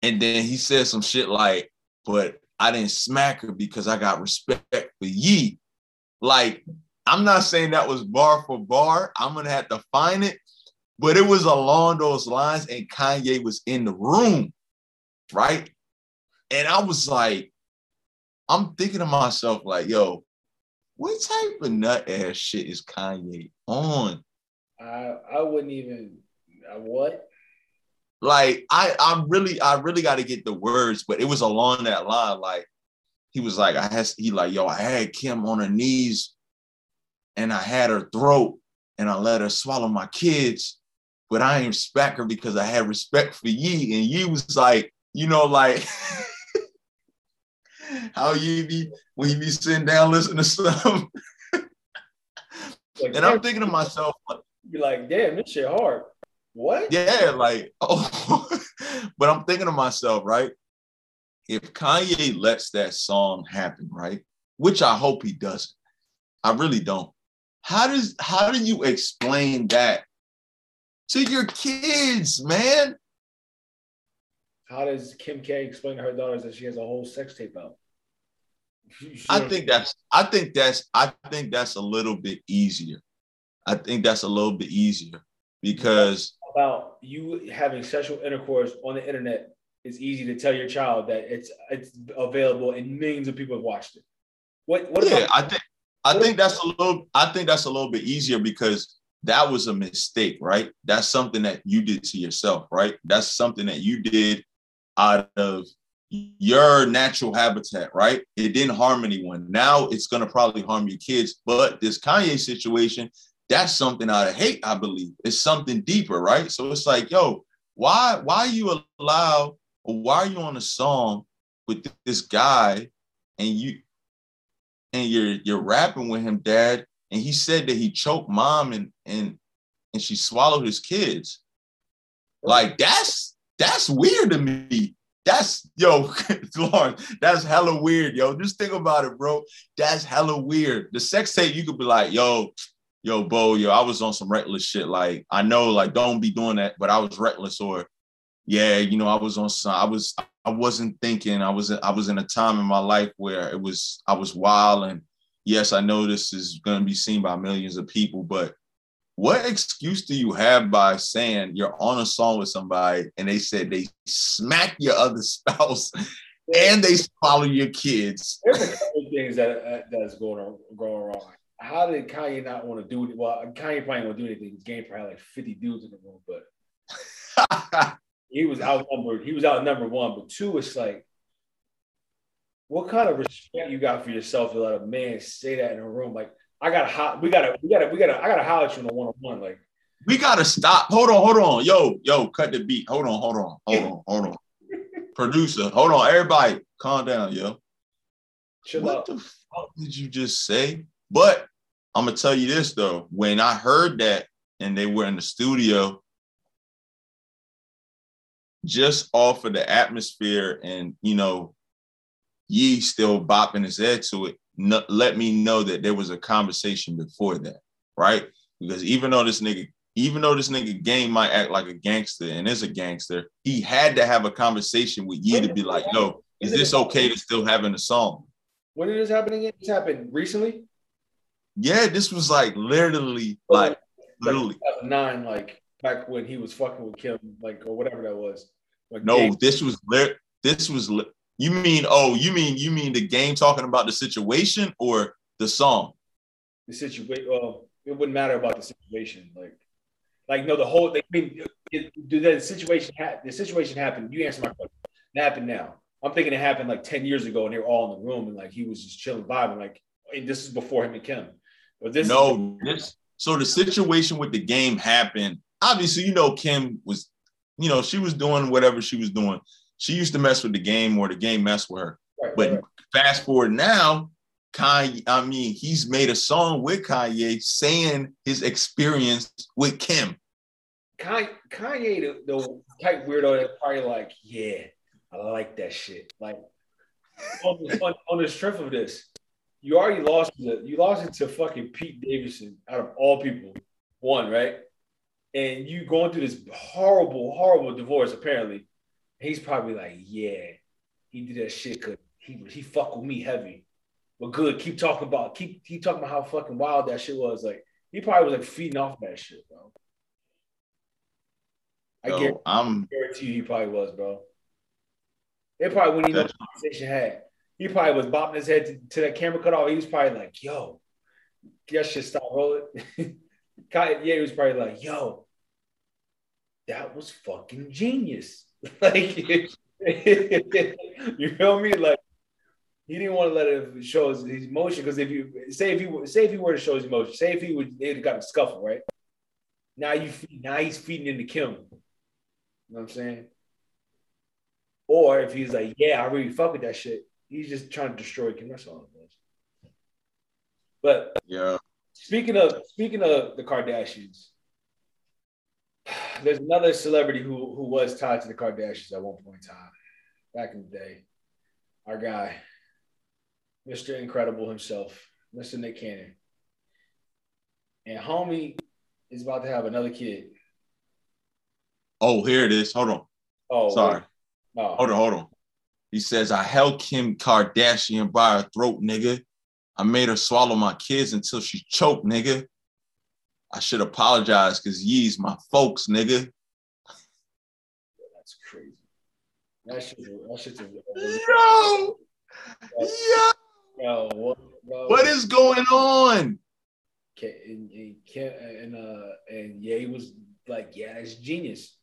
And then he said some shit like, but I didn't smack her because I got respect for Ye. Like, I'm not saying that was bar for bar. I'm gonna have to find it, but it was along those lines, and Kanye was in the room, right? And I was like, I'm thinking to myself, like, yo, what type of nut ass shit is Kanye on? I I wouldn't even uh, what? Like I I really I really got to get the words, but it was along that line. Like he was like I had he like yo I had Kim on her knees, and I had her throat, and I let her swallow my kids, but I ain't respect her because I had respect for Ye. And Ye was like, you know, like how you be when you be sitting down listening to stuff. and I'm thinking to myself, Be like, damn, this shit hard. What? Yeah, like, oh, but I'm thinking to myself, right? If Kanye lets that song happen, right? Which I hope he doesn't. I really don't. How does how do you explain that to your kids, man? How does Kim K explain to her daughters that she has a whole sex tape out? I think that's I think that's I think that's a little bit easier. I think that's a little bit easier because about you having sexual intercourse on the internet it's easy to tell your child that it's it's available and millions of people have watched it. What what yeah, about, I think I think that's a little I think that's a little bit easier because that was a mistake, right? That's something that you did to yourself, right? That's something that you did out of your natural habitat, right? It didn't harm anyone. Now it's gonna probably harm your kids. But this Kanye situation, that's something out of hate, I believe. It's something deeper, right? So it's like, yo, why why you allow or why are you on a song with this guy and you and you're you're rapping with him, dad, and he said that he choked mom and and and she swallowed his kids. Like that's that's weird to me. That's yo, Lawrence, that's hella weird, yo. Just think about it, bro. That's hella weird. The sex tape, you could be like, yo, yo, Bo, yo, I was on some reckless shit. Like, I know, like, don't be doing that, but I was reckless, or yeah, you know, I was on some, I was, I wasn't thinking. I was, I was in a time in my life where it was, I was wild, and yes, I know this is going to be seen by millions of people, but what excuse do you have by saying you're on a song with somebody and they said they smack your other spouse and they swallow your kids? There's a couple things that uh, that's going on, going wrong how did Kanye not want to do it? Well, Kanye probably won't do anything. His game probably had like 50 dudes in the room, but he was outnumbered. He was outnumbered one, but two, it's like, what kind of respect you got for yourself to let a man say that in a room? Like, I gotta hot, we gotta, we gotta, we gotta, I gotta holler at you in a one-on-one. Like, we gotta stop. Hold on, hold on. Yo, yo, cut the beat. Hold on, hold on, hold on, hold on. Producer, hold on. Everybody, calm down, yo. Chill what out. the fuck did you just say? But I'm gonna tell you this though, when I heard that and they were in the studio, just off of the atmosphere and you know, Ye still bopping his head to it, let me know that there was a conversation before that, right? Because even though this nigga, even though this nigga game might act like a gangster and is a gangster, he had to have a conversation with Ye to be like, yo, is this okay to still having a song? When did this happen again? This happened recently? Yeah, this was like literally oh, like, literally uh, nine, like back when he was fucking with Kim, like or whatever that was. Like, no, game. this was lit. This was lit. You mean oh, you mean you mean the game talking about the situation or the song? The situation. Well, it wouldn't matter about the situation. Like, like no, the whole. thing. I mean, did the situation ha- the situation happened? You answer my question. It happened now. I'm thinking it happened like ten years ago, and they were all in the room, and like he was just chilling, vibing. Like, and this is before him and Kim. This no, this so the situation with the game happened. Obviously, you know, Kim was, you know, she was doing whatever she was doing. She used to mess with the game or the game messed with her. Right, but right. fast forward now, Kanye, I mean, he's made a song with Kanye saying his experience with Kim. Kanye, Kanye the, the type weirdo that probably like, yeah, I like that shit. Like on, on, on the strength of this, you already lost it. You lost it to fucking Pete Davidson out of all people. One, right? And you going through this horrible, horrible divorce, apparently. He's probably like, yeah, he did that shit because he he fuck with me heavy. But good, keep talking about keep keep talking about how fucking wild that shit was. Like he probably was like feeding off that shit, bro. I Yo, guarantee, I'm, guarantee you he probably was, bro. It probably when he know conversation had he probably was bopping his head to, to that camera cut off. He was probably like, yo, guess should stop rolling. yeah, he was probably like, yo, that was fucking genius. like, you feel me? Like, he didn't want to let it show his, his emotion because if you say if he say if he were to show his emotion, say if he would they'd have got a scuffle, right? Now you now he's feeding into Kim. You know what I'm saying? Or if he's like, yeah, I really fuck with that shit he's just trying to destroy Kim. That's all it was. But yeah. Speaking of speaking of the Kardashians, there's another celebrity who who was tied to the Kardashians at one point in time, back in the day. Our guy, Mr. Incredible himself, Mr. Nick Cannon. And homie is about to have another kid. Oh, here it is. Hold on. Oh, Sorry. No, Hold on, hold on. He says, I held Kim Kardashian by her throat, nigga. I made her swallow my kids until she choked, nigga. I should apologize because ye's my folks, nigga. that's crazy. That that shit's a, Yo! Yo! yo, what, bro? What is going on? And, and, and uh and yeah, he was like, yeah, that's genius.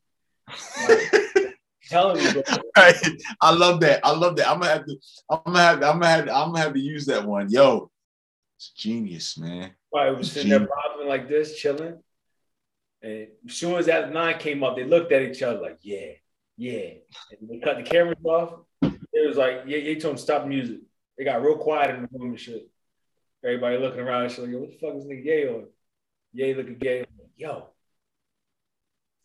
Telling me, Right. I love that. I love that. I'm gonna have to. I'm gonna have. I'm gonna have. I'm gonna have to use that one. Yo, it's genius, man. Right, I was sitting there bobbing like this, chilling. And as soon as that line came up, they looked at each other like, yeah, yeah. And they cut the cameras off. It was like, yeah, they told them stop music. They got real quiet in the room and shit. Everybody looking around and shit, like, yo, what the fuck is nigga gay on? Ye looking gay. Like, yo,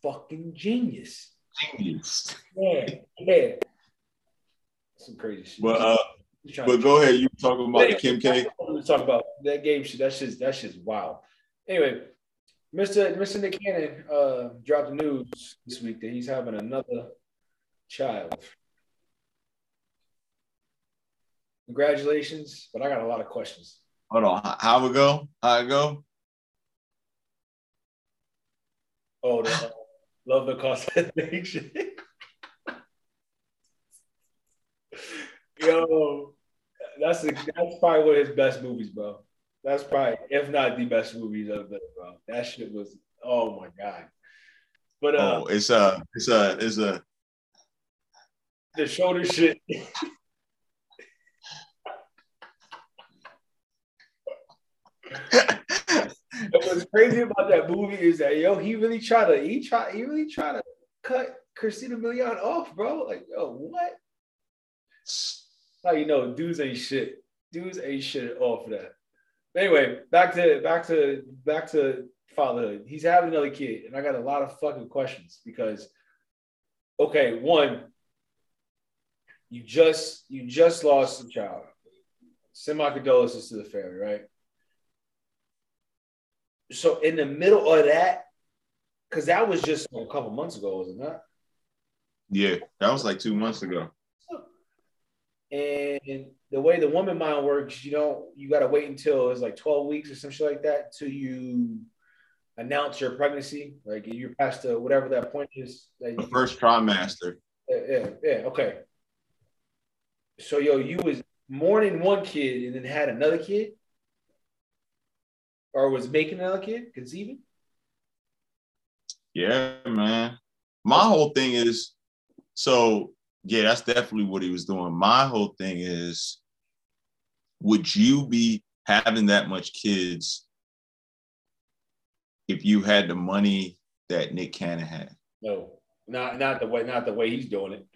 fucking genius. Genius. Yeah, yeah. Some crazy shit. But uh, but go ahead. You talking about the Kim K. That's what we talk about that game shit. That's just that's just wow. Anyway, Mr. Mr. Nick Cannon uh, dropped the news this week that he's having another child. Congratulations, but I got a lot of questions. Hold on. How- we go? How it go? Oh, the, love the shit. Yo, that's a, that's probably one of his best movies, bro. That's probably, if not the best movies of it, bro. That shit was, oh my god. But uh, Oh, it's a. It's a. It's a. the shoulder shit. What's crazy about that movie is that yo, he really tried to he tried he really tried to cut Christina Milian off, bro. Like, yo, what? How you know dudes ain't shit. Dudes ain't shit off that. But anyway, back to back to back to fatherhood. He's having another kid, and I got a lot of fucking questions because okay, one, you just you just lost a child. Send my condolences to the family, right? So in the middle of that, because that was just a couple months ago, wasn't that? Yeah, that was like two months ago. And the way the woman mind works, you don't you gotta wait until it's like 12 weeks or some shit like that till you announce your pregnancy. Like you're past the whatever that point is. That The first trimester. yeah, yeah, yeah, okay. So yo, you was mourning one kid and then had another kid? Or was making another kid, conceiving? Yeah, man. My whole thing is so yeah, that's definitely what he was doing. My whole thing is would you be having that much kids if you had the money that Nick Cannon had? No, not not the way not the way he's doing it.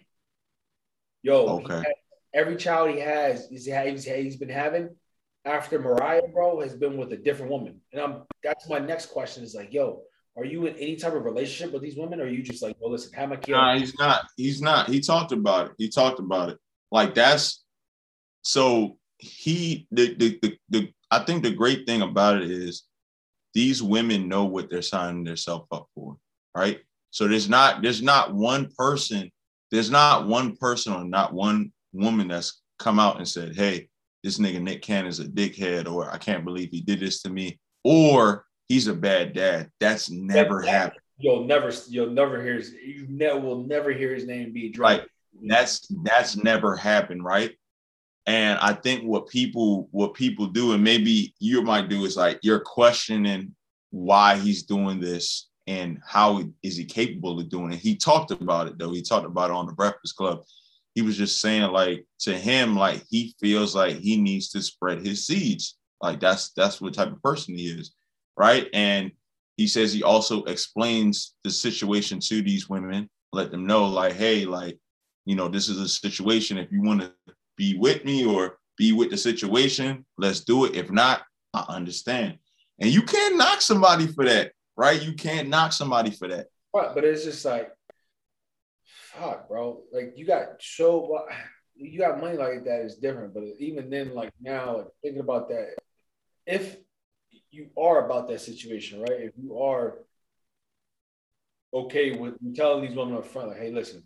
Yo, Okay. had- every child he has is he's, he's been having after Mariah, bro, has been with a different woman. And I'm that's my next question is like, yo, are you in any type of relationship with these women? Or are you just like, well, listen, have my kid? Nah, he's not. He's not. He talked about it. He talked about it. Like that's so he the the the, the I think the great thing about it is these women know what they're signing themselves up for, right? So there's not there's not one person, there's not one person or not one woman that's come out and said, hey, this nigga Nick Cannon's a dickhead, or I can't believe he did this to me, or he's a bad dad. That's never happened. You'll never, you'll never hear his, you never will never hear his name be dropped. Right. That's that's never happened, right? And I think what people what people do, and maybe you might do, is like you're questioning why he's doing this and how is he capable of doing it. He talked about it though. He talked about it on the Breakfast Club. He was just saying like to him, like he feels like he needs to spread his seeds. Like that's that's what type of person he is, right? And he says he also explains the situation to these women, let them know like, hey, like you know, this is a situation. If you want to be with me or be with the situation, let's do it. If not, I understand. And you can't knock somebody for that, right? You can't knock somebody for that. But but it's just like, bro. Like you got so you got money like that is different. But even then, like now, like, thinking about that, if you are about that situation, right? If you are okay with telling these women up front, like, hey, listen,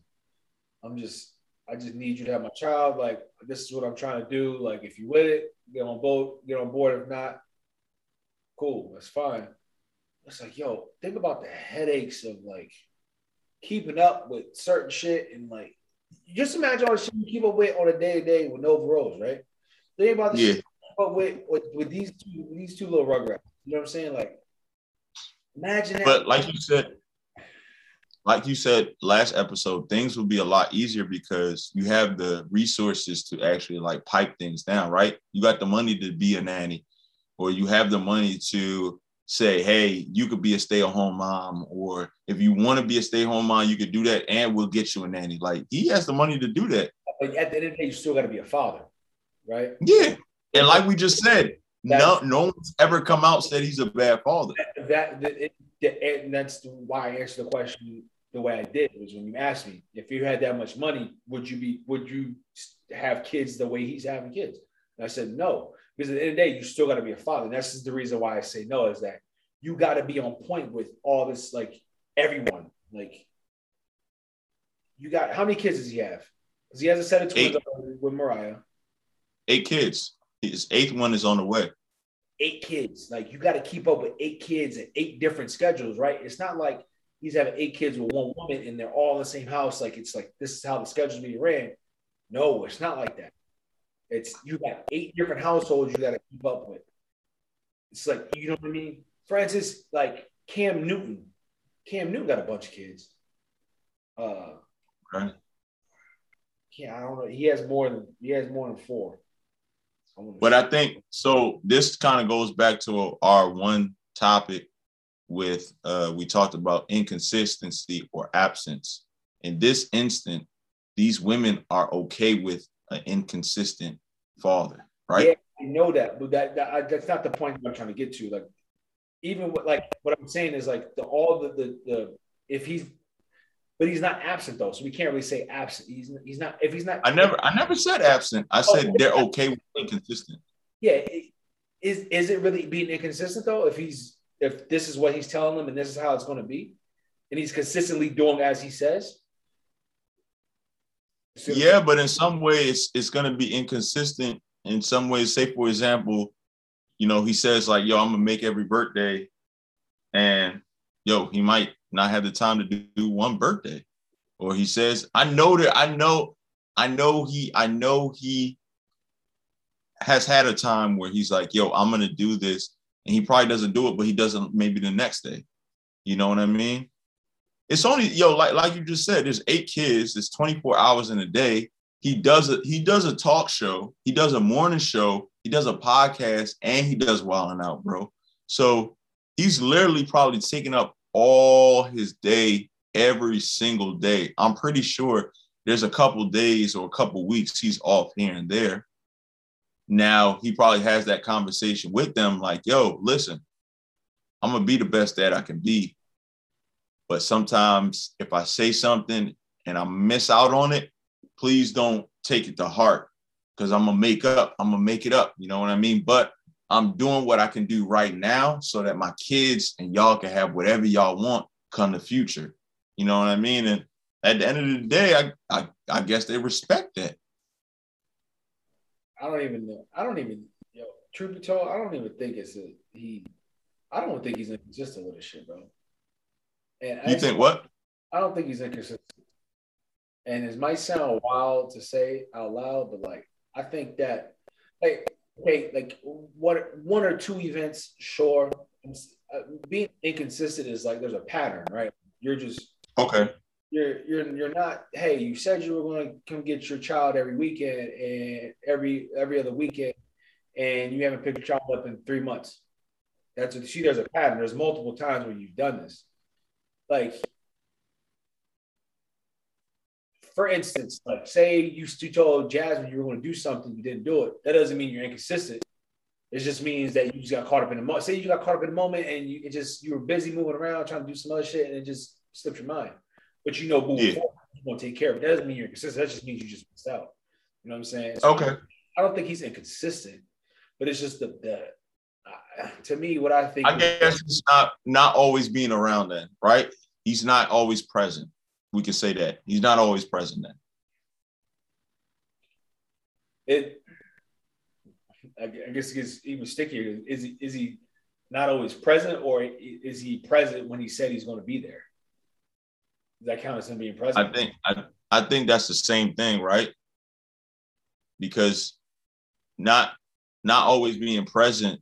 I'm just, I just need you to have my child. Like, this is what I'm trying to do. Like, if you with it, get on board, get on board. If not, cool, that's fine. It's like, yo, think about the headaches of like keeping up with certain shit and like just imagine all the shit you keep up with on a day to day with Nova Rose, right? Think about the yeah. shit you with, with with these two these two little rugrats. You know what I'm saying? Like, imagine that. But like you said, like you said last episode, things will be a lot easier because you have the resources to actually like pipe things down, right? You got the money to be a nanny, or you have the money to say, hey, you could be a stay-at-home mom, or if you want to be a stay-at-home mom, you could do that, and we'll get you a nanny. Like he has the money to do that. But at the end of the day, you still got to be a father, right? Yeah, and like we just said, no, no one's ever come out said he's a bad father. That, that it, and that's why I answered the question the way I did was when you asked me if you had that much money, would you be would you have kids the way he's having kids? And I said no, because at the end of the day, you still got to be a father. And that's just the reason why I say no is that you got to be on point with all this, like everyone. Like, you got how many kids does he have? Because he has a set of twins uh, with Mariah. Eight kids. His eighth one is on the way. Eight kids. Like you got to keep up with eight kids and eight different schedules, right? It's not like he's having eight kids with one woman and they're all in the same house. Like it's like this is how the schedule's being ran. No, it's not like that. It's you got eight different households you got to keep up with. It's like you know what I mean. Francis, like Cam Newton, Cam Newton got a bunch of kids. Uh, right. Yeah, I don't know. He has more than he has more than four. But I think so. This kind of goes back to our one topic with uh, we talked about inconsistency or absence. In this instant, these women are okay with an inconsistent father, right? Yeah, I know that, but that, that that's not the point I'm trying to get to. Like, even what like what I'm saying is like the all the the, the if he's but he's not absent though, so we can't really say absent. He's he's not if he's not. I never I never said absent. I oh, said oh, they're okay with inconsistent. Yeah, is is it really being inconsistent though? If he's if this is what he's telling them and this is how it's going to be, and he's consistently doing as he says. Yeah, but in some ways it's going to be inconsistent. In some ways, say for example, you know, he says like, "Yo, I'm gonna make every birthday," and yo, he might not have the time to do one birthday. Or he says, I know that I know, I know he, I know he has had a time where he's like, yo, I'm gonna do this. And he probably doesn't do it, but he doesn't maybe the next day. You know what I mean? It's only, yo, like, like you just said, there's eight kids, it's 24 hours in a day. He does a he does a talk show, he does a morning show, he does a podcast, and he does Wild 'N Out, bro. So he's literally probably taking up all his day every single day. I'm pretty sure there's a couple days or a couple weeks he's off here and there. Now he probably has that conversation with them like, yo, listen, I'm gonna be the best dad I can be. But sometimes if I say something and I miss out on it, please don't take it to heart because I'm gonna make up, I'm gonna make it up. You know what I mean? But I'm doing what I can do right now so that my kids and y'all can have whatever y'all want come the future. You know what I mean? And at the end of the day, I I, I guess they respect that. I don't even know. I don't even yo, truth be told, I don't even think it's a he I don't think he's inconsistent with this shit, bro. And you think what? I don't think he's inconsistent. And it might sound wild to say out loud, but like I think that like okay, like what one or two events, sure. Uh, being inconsistent is like there's a pattern, right? You're just okay. You're you're you're not. Hey, you said you were going to come get your child every weekend and every every other weekend, and you haven't picked your child up in three months. That's what see. There's a pattern. There's multiple times where you've done this. Like for instance, like say you, you told Jasmine you were going to do something, you didn't do it. That doesn't mean you're inconsistent. It just means that you just got caught up in the moment. Say you got caught up in the moment and you it just you were busy moving around trying to do some other shit and it just slipped your mind. But you know, moving Yeah. forward, you're gonna take care of it. That doesn't mean you're consistent. That just means you just missed out. You know what I'm saying? So Okay. I don't think he's inconsistent, but it's just the, the to me what I think. I guess it's not not always being around then, right? He's not always present. We can say that. He's not always present then. it. I guess it gets even stickier. Is he is he not always present, or is he present when he said he's going to be there? Does that count as him being present? I think I I think that's the same thing, right? Because not not always being present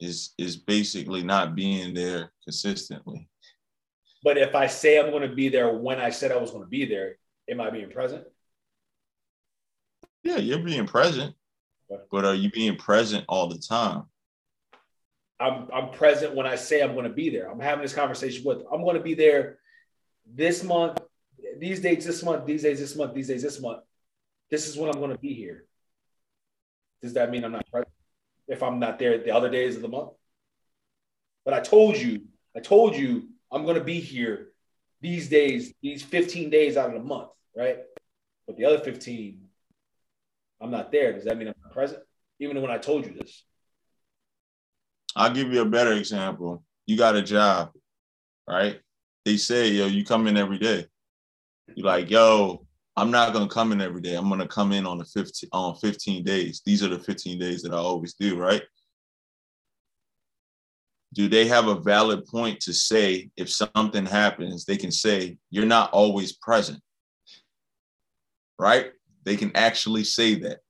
is is basically not being there consistently. But if I say I'm going to be there when I said I was going to be there, am I being present? Yeah, you're being present, but are you being present all the time? I'm I'm present when I say I'm going to be there. I'm having this conversation with. I'm going to be there this month, these dates this month, these days this month, these days this month. This is when I'm going to be here. Does that mean I'm not present if I'm not there the other days of the month? But I told you, I told you I'm going to be here these days, these 15 days out of the month, right? But the other 15, I'm not there. Does that mean I'm not present? Even when I told you this. I'll give you a better example. You got a job, right? They say, yo, you come in every day. You're like, yo, I'm not gonna come in every day. I'm gonna come in on the 15 on 15 days. These are the 15 days that I always do, right? Do they have a valid point to say if something happens, they can say, you're not always present, right? They can actually say that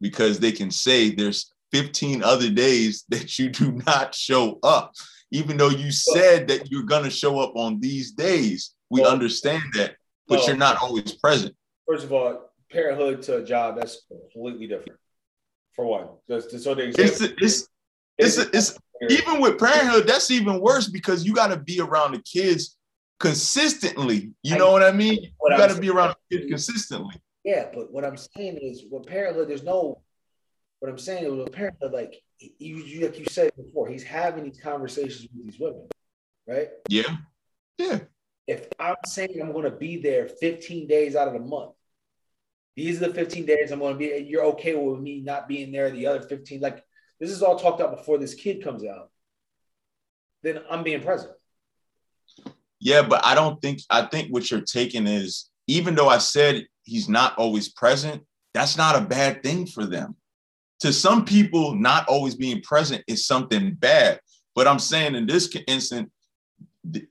because they can say there's 15 other days that you do not show up, even though you said that you're going to show up on these days. We understand that, but you're not always present. First of all, parenthood to a job, that's completely different. For one, just, just so the It's, example, it's, it's, it's, even with parenthood, that's even worse because you got to be around the kids consistently. You know what I mean? What You got to be around the kids consistently. yeah, but what I'm saying is, with parenthood, there's no. What I'm saying is, with parenthood, like you, you, like you said before, he's having these conversations with these women, right? Yeah. Yeah. If I'm saying I'm going to be there 15 days out of the month, these are the 15 days I'm going to be. You're okay with me not being there the other 15? Like this is all talked out before this kid comes out. Then I'm being present. Yeah, but I don't think I think what you're taking is even though I said he's not always present, that's not a bad thing for them. To some people, not always being present is something bad. But I'm saying in this instant,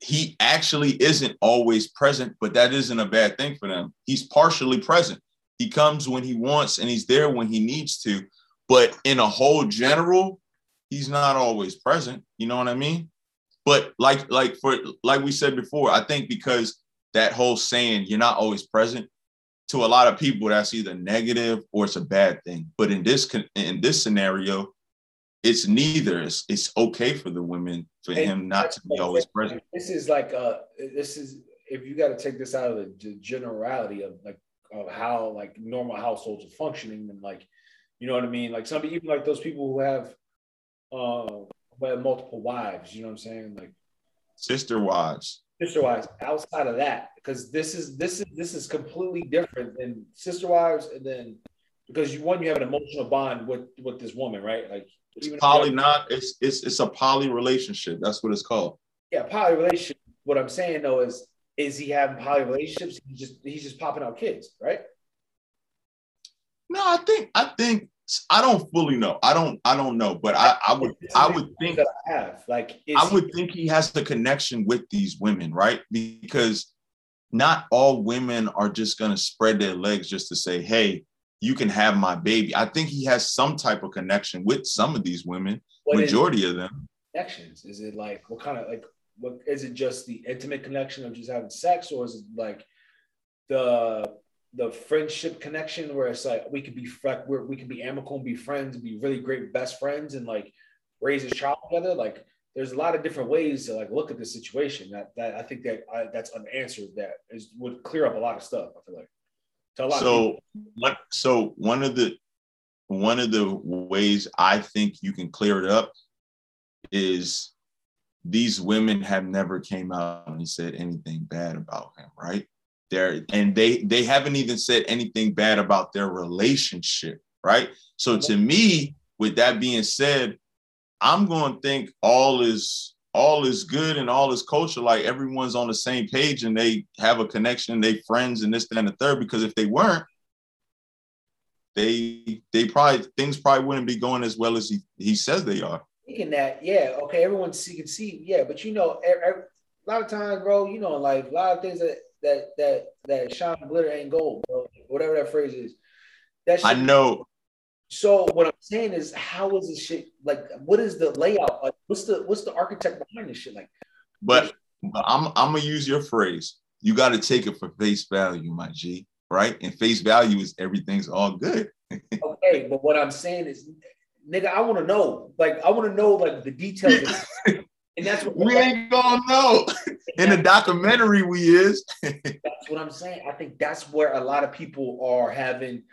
he actually isn't always present, but that isn't a bad thing for them. He's partially present. He comes when he wants and he's there when he needs to. But in a whole general, he's not always present. You know what I mean? But like like for like we said before, I think because that whole saying you're not always present to a lot of people that's either negative or it's a bad thing. But in this in this scenario, it's neither. It's, it's okay for the women for And him not to be always present. This is like uh this is if you got to take this out of the generality of like of how like normal households are functioning and like you know what I mean like some even like those people who have uh who have multiple wives you know what I'm saying like Sister wives. sister wives outside of that because this is this is this is completely different than sister wives and then because you one you have an emotional bond with with this woman right like even Poly not it's it's it's a poly relationship. That's what it's called. yeah, poly relationship. What I'm saying though is, is he having poly relationships? He just he's just popping out kids, right? No, I think I think I don't fully know. I don't I don't know, but I I would I would think that I have like I he- would think he has a connection with these women, right? Because not all women are just going to spread their legs just to say, "Hey, you can have my baby." I think he has some type of connection with some of these women, what majority of them. connections? Is it like what kind of like what is it just the intimate connection of just having sex, or is it like the the friendship connection where it's like we could be we're, we can be amicable and be friends and be really great best friends and like raise a child together like there's a lot of different ways to like look at the situation that that I think that I, that's unanswered that is would clear up a lot of stuff I feel like So what so one of the one of the ways I think you can clear it up is these women have never came out and said anything bad about him, right? They're, and they they haven't even said anything bad about their relationship, right? So to me, with that being said, I'm going to think all is all is good and all is kosher. Like everyone's on the same page and they have a connection, they friends and this, that, and the third. Because if they weren't, they they probably things probably wouldn't be going as well as he, he says they are. Thinking that, yeah, okay, everyone see can see, yeah, but you know, every, every, a lot of times, bro, you know, like a lot of things that that that that shine glitter ain't gold, bro. Whatever that phrase is. That shit, I know. So what I'm saying is, how is this shit like? What is the layout? Like, what's the what's the architect behind this shit? Like, but, but I'm I'm gonna use your phrase. You got to take it for face value, my G. Right? And face value is everything's all good. okay, but what I'm saying is, nigga, I want to know. Like, I want to know like the details. And that's what we ain't gonna know. In the documentary, we is. that's what I'm saying. I think that's where a lot of people are having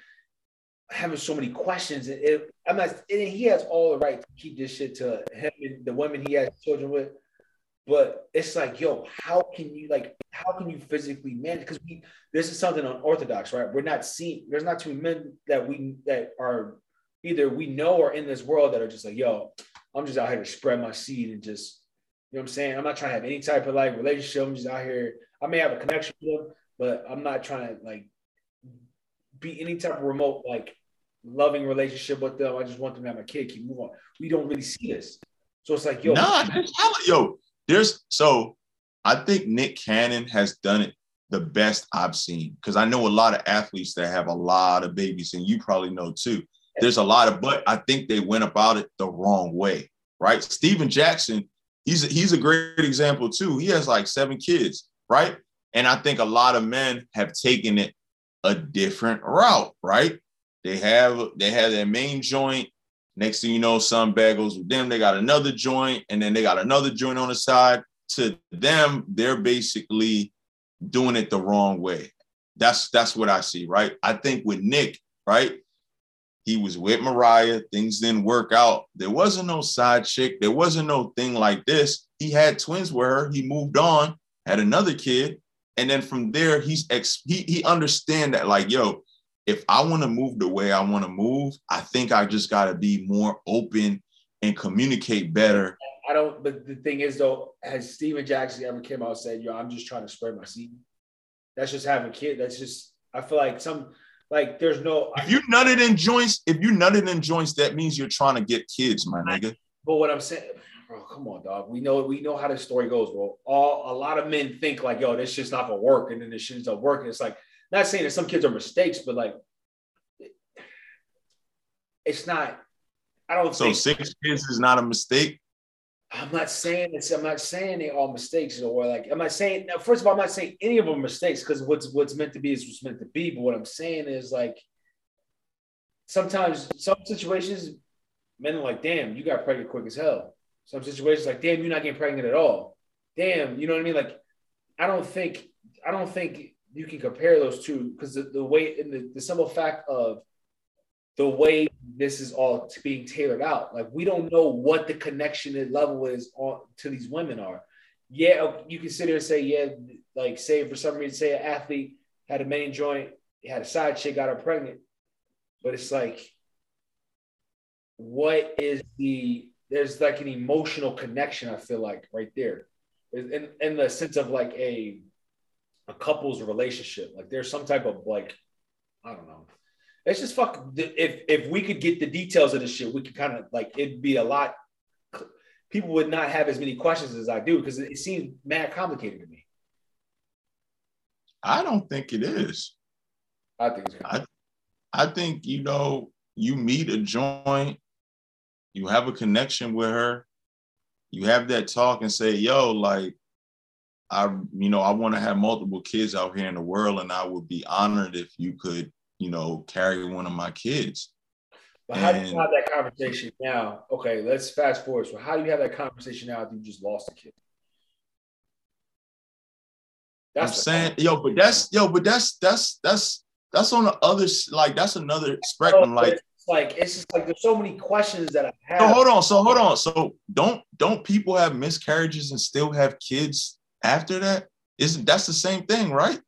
having so many questions. And it, I'm not. And he has all the right to keep this shit to him and the women he has children with. But it's like, yo, how can you like? How can you physically manage? Because we this is something unorthodox, right? We're not seeing. There's not too many men that we that are either we know or in this world that are just like, yo, I'm just out here to spread my seed and just you know what I'm saying? I'm not trying to have any type of like relationship. I'm just out here. I may have a connection with them, but I'm not trying to like be any type of remote like loving relationship with them. I just want them to have a kid, keep moving on. We don't really see this. So it's like, yo, nah, yo, there's so I think Nick Cannon has done it the best I've seen because I know a lot of athletes that have a lot of babies, and you probably know too. There's a lot of, but I think they went about it the wrong way, right? Steven Jackson he's a, he's a great example too. He has like seven kids, right? And I think a lot of men have taken it a different route, right? They have they have their main joint. Next thing you know, some bagels with them. They got another joint, and then they got another joint on the side. To them, they're basically doing it the wrong way. That's that's what I see, right? I think with Nick, right? He was with Mariah. Things didn't work out. There wasn't no side chick. There wasn't no thing like this. He had twins with her. He moved on, had another kid, and then from there, he's ex- he he understand that like, yo, if I want to move the way I want to move, I think I just got to be more open and communicate better. I don't. But the thing is, though, has Steven Jackson ever came out and said, "Yo, I'm just trying to spread my seed"? That's just having a kid. That's just. I feel like some like there's no. If you nutted in joints, if you nutted in joints, that means you're trying to get kids, my nigga. But what I'm saying, bro, come on, dog. We know we know how the story goes, bro. All a lot of men think like, yo, this shit's not gonna work, and then this shit's not working. It's like not saying that some kids are mistakes, but like it's not. I don't. So think, six kids is not a mistake. I'm not saying it's. I'm not saying they all mistakes or like. I'm not saying. First of all, I'm not saying any of them mistakes because what's what's meant to be is what's meant to be. But what I'm saying is like. Sometimes some situations, men are like, "Damn, you got pregnant quick as hell." Some situations like, "Damn, you're not getting pregnant at all." Damn, you know what I mean? Like, I don't think I don't think you can compare those two because the, the way in the, the simple fact of the way this is all being tailored out. Like we don't know what the connection level is on to these women are. Yeah, you can sit here and say, yeah, like say for some reason, say an athlete had a main joint, had a side chick, got her pregnant. But it's like, what is the there's like an emotional connection, I feel like right there. In, in the sense of like a a couple's relationship. Like there's some type of like, I don't know it's just fuck. If if we could get the details of this shit, we could kind of like it'd be a lot. People would not have as many questions as I do because it seems mad complicated to me. I don't think it is. I think it's I, I think you know you meet a joint, you have a connection with her, you have that talk and say, "Yo, like, I, you know, I want to have multiple kids out here in the world, and I would be honored if you could you know, carry one of my kids. But how and, do you have that conversation now? Okay, let's fast forward. So how do you have that conversation now if you just lost a kid? That's I'm saying, yo, but that's yo, but that's that's that's that's on the other like that's another spectrum. Like like it's just like there's so many questions that I have. So hold on. So hold on. So don't don't people have miscarriages and still have kids after that? Isn't that's the same thing, right?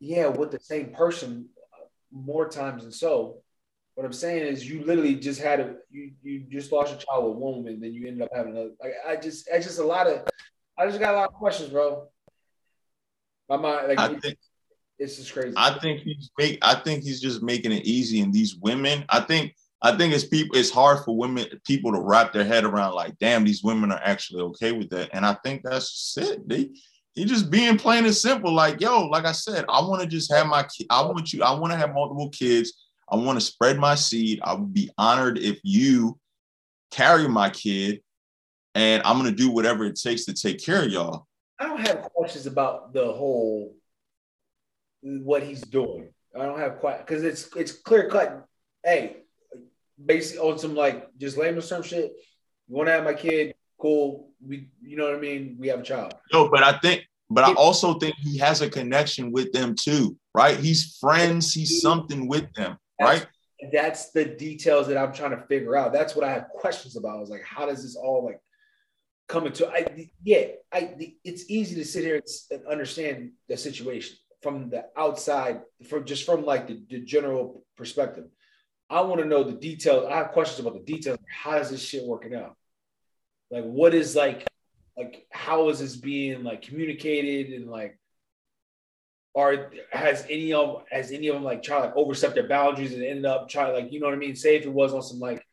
Yeah, with the same person uh, more times than so. What I'm saying is, you literally just had a you you just lost your child with one woman, then you ended up having another. Like I just, I just a lot of, I just got a lot of questions, bro. My mind, like, I think, it's is crazy. I think he's make. I think he's just making it easy. And these women, I think, I think it's people. It's hard for women, people to wrap their head around. Like, damn, these women are actually okay with that. And I think that's it. They, he just being plain and simple. Like, yo, like I said, I want to just have my. I want you. I want to have multiple kids. I want to spread my seed. I would be honored if you carry my kid, and I'm gonna do whatever it takes to take care of y'all. I don't have questions about the whole what he's doing. I don't have quite because it's it's clear cut. Hey, basically on some like just lame some shit. You want to have my kid? Cool. We, you know what I mean. We have a child. No, but I think, but I also think he has a connection with them too, right? He's friends. He's something with them, right? That's, that's the details that I'm trying to figure out. That's what I have questions about. I was like, how does this all like come into? I yeah, I. It's easy to sit here and understand the situation from the outside, from just from like the, the general perspective. I want to know the details. I have questions about the details. How is this shit working out? Like, what is like, like, how is this being like communicated and like, are has any of has any of them like try like overstep their boundaries and ended up trying like you know what I mean? Say if it was on some like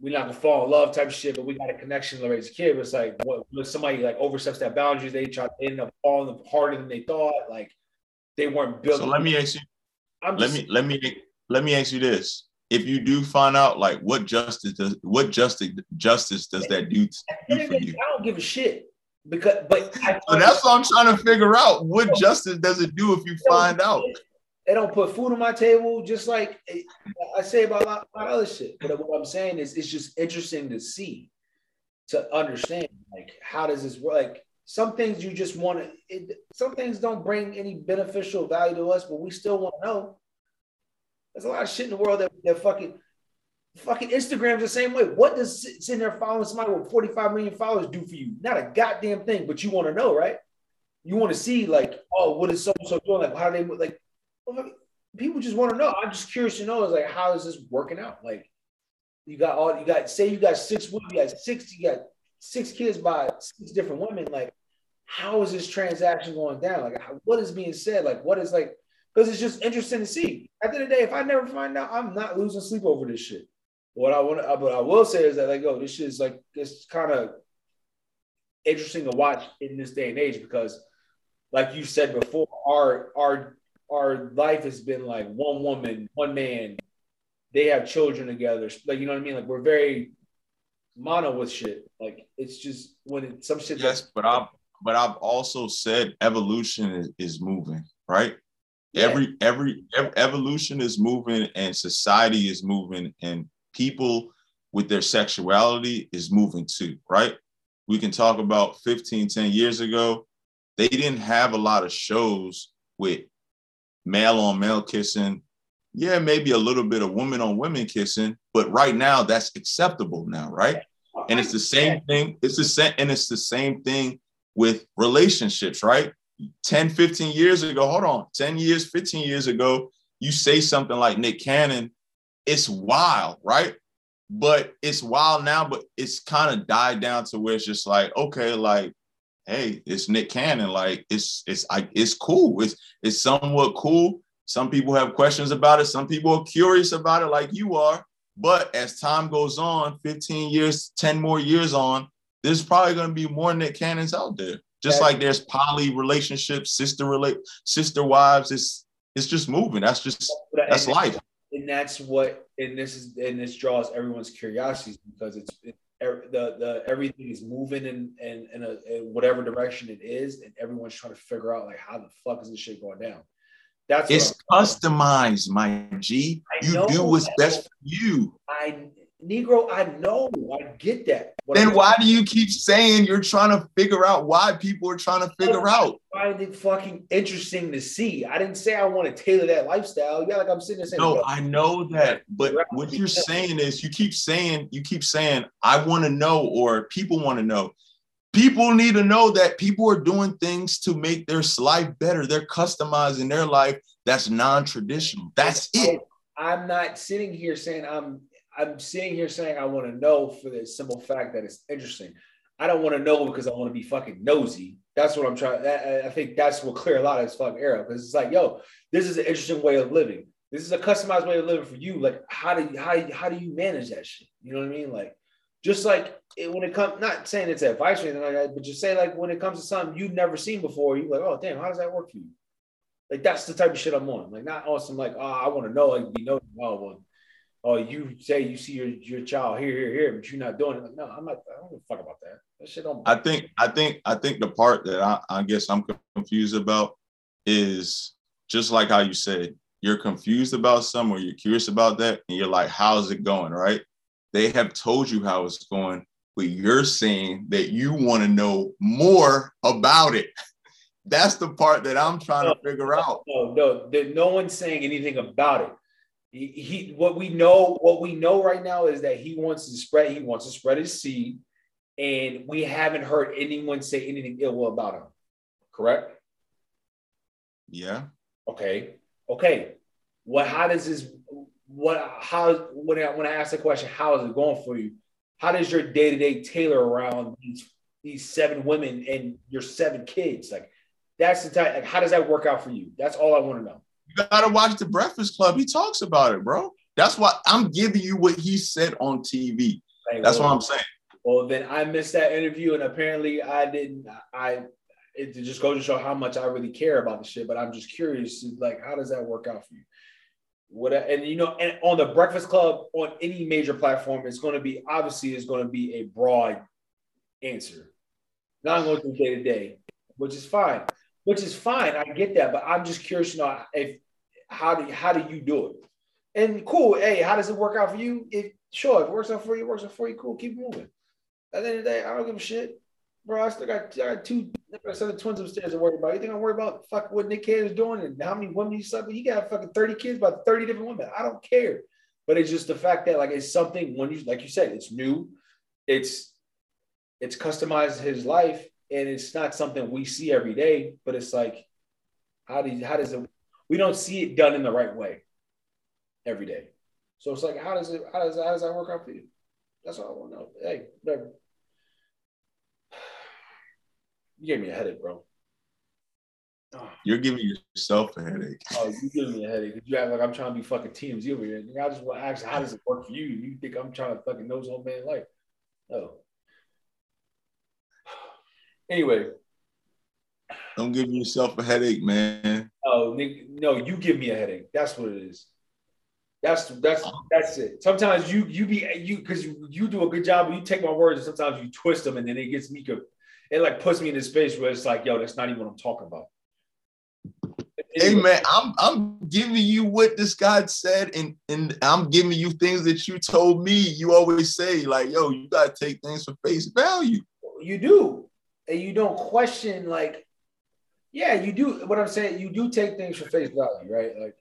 we're not gonna fall in love type shit, but we got a connection to raise a kid. But it's like what if somebody like oversteps that boundaries, they try to end up falling harder than they thought. Like they weren't built. So let me ask you. I'm let me let me let me ask you this: If you do find out, like, what justice does what justice justice does that do, do for you? I don't give a shit because, but I, so that's what I'm trying to figure out. What justice does it do if you find out? They don't put food on my table, just like eh, I say about a lot, of other shit. But what I'm saying is, it's just interesting to see, to understand, like, how does this work? Like, some things you just want to some things don't bring any beneficial value to us but we still want to know. There's a lot of shit in the world that, that fucking fucking instagram's the same way. What does sitting there following somebody with 45 million followers do for you? Not a goddamn thing but you want to know right? You want to see like oh what is so so doing? Like how they like people just want to know. I'm just curious to know is like how is this working out? Like you got all you got say you got six women you got six you got six kids by six different women like how is this transaction going down? Like, what is being said? Like, what is like, because it's just interesting to see. At the end of the day, if I never find out, I'm not losing sleep over this shit. What I want, to, but I will say is that like, oh, this shit is like, it's kind of interesting to watch in this day and age because, like you said before, our our our life has been like one woman, one man. They have children together. Like, you know what I mean? Like, we're very mono with shit. Like, it's just when it, some shit. Yes, but I'm but I've also said evolution is, is moving, right? Yeah. Every, every every evolution is moving and society is moving and people with their sexuality is moving too, right? We can talk about 15, 10 years ago, they didn't have a lot of shows with male on male kissing. Yeah, maybe a little bit of women on women kissing, but right now that's acceptable now, right? And it's the same thing. It's the same, and it's the same thing with relationships, right? 10, 15 years ago, hold on, 10 years, 15 years ago, you say something like Nick Cannon, it's wild, right? But it's wild now, but it's kind of died down to where it's just like, okay, like, hey, it's Nick Cannon. Like, it's it's I, it's cool. It's it's somewhat cool. Some people have questions about it. Some people are curious about it, like you are. But as time goes on, 15 years, 10 more years on, there's probably going to be more Nick Cannons out there. Just like there's poly relationships, sister relate, sister wives. It's it's just moving. That's just that's and life. And that's what and this is and this draws everyone's curiosity because it's it, er, the the everything is moving in in, in, a, in whatever direction it is, and everyone's trying to figure out like how the fuck is this shit going down. That's it's customized, my G. You do what's best for you. I Negro, I know, I get that. Then why do you keep saying you're trying to figure out why people are trying to oh, figure out? I find it fucking interesting to see. I didn't say I want to tailor that lifestyle. Yeah, like I'm sitting there saying. No, I know that, but what you're saying is you keep saying you keep saying I want to know or people want to know. People need to know that people are doing things to make their life better. They're customizing their life that's non-traditional. That's it. I'm not sitting here saying I'm I'm sitting here saying I want to know for the simple fact that it's interesting. I don't want to know because I want to be fucking nosy. That's what I'm trying. I think that's what clear a lot of this fucking era because it's like, yo, this is an interesting way of living. This is a customized way of living for you. Like, how do you how how do you manage that shit? You know what I mean? Like, just like it, when it comes, not saying it's advice or anything like that, but just say like when it comes to something you've never seen before, you're like, oh damn, how does that work for you? Like that's the type of shit I'm on. Like not oh, awesome. Like, oh, I want to know. Like, you know, oh well, oh, you say you see your, your child here, here, here, but you're not doing it. Like, no, I'm not. I don't give a fuck about that. That shit don't. I think. I think. I think the part that I, I guess I'm confused about is just like how you said you're confused about some or you're curious about that, and you're like, how's it going, right? They have told you how it's going, but you're saying that you want to know more about it. That's the part that I'm trying no, to figure out. No, no, no one's saying anything about it he, he what we know what we know right now is that he wants to spread he wants to spread his seed and we haven't heard anyone say anything ill about him correct? Yeah. Okay okay. What how does this what how when I, when I ask the question how is it going for you? How does your day-to-day tailor around these these seven women and your seven kids? Like that's the type like how does that work out for you? That's all i want to know you gotta watch the Breakfast Club. He talks about it, bro. That's why I'm giving you what he said on TV. That's well, what I'm saying. Well, then I missed that interview, and apparently I didn't. I it just goes to show how much I really care about the shit. But I'm just curious, like, how does that work out for you? What and you know, and on the Breakfast Club on any major platform, it's going to be obviously it's going to be a broad answer. Not going to day to day, which is fine which is fine. I get that, but I'm just curious to know if how do how do you do it? And cool. Hey, how does it work out for you? If sure, if it works out for you, it works out for you. Cool, keep moving. At the end of the day, I don't give a shit, bro. I still got, I got two of twins upstairs to worry about. You think I'm worried about fuck what Nick is doing and how many women he's sucking? He got fucking 30 kids by 30 different women. I don't care. But it's just the fact that like it's something when you like you said, it's new, it's it's customized his life and it's not something we see every day, but it's like, how do you, how does it? We don't see it done in the right way every day. So it's like, how does it? How does how does that work out for you? That's all I want to know. Hey, whatever. You gave me a headache, bro. You're giving yourself a headache. Oh, you giving me a headache. You act like I'm trying to be fucking TMZ over here. I just want to ask, how does it work for you? You think I'm trying to fucking know some man life? No. Anyway. Don't give yourself a headache, man. Oh, no, you give me a headache. That's what it is. That's that's that's it. Sometimes you you be you because you, you do a good job. You take my words and sometimes you twist them, and then it gets me. It like puts me in a space where it's like, yo, that's not even what I'm talking about. Hey man, I'm I'm giving you what this guy said, and and I'm giving you things that you told me. You always say like, yo, you gotta take things for face value. You do, and you don't question like, yeah, you do. What I'm saying, you do take things for face value, right? Like,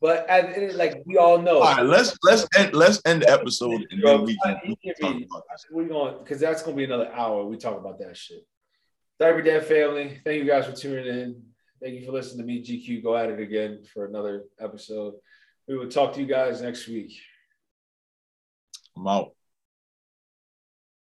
but as, like we all know. All right, let's let's end let's end the episode and then we can, we're going because that's gonna be another hour. We talk about that shit. Diaper Dad family, thank you guys for tuning in. Thank you for listening to me, GQ. Go at it again for another episode. We will talk to you guys next week. I'm out.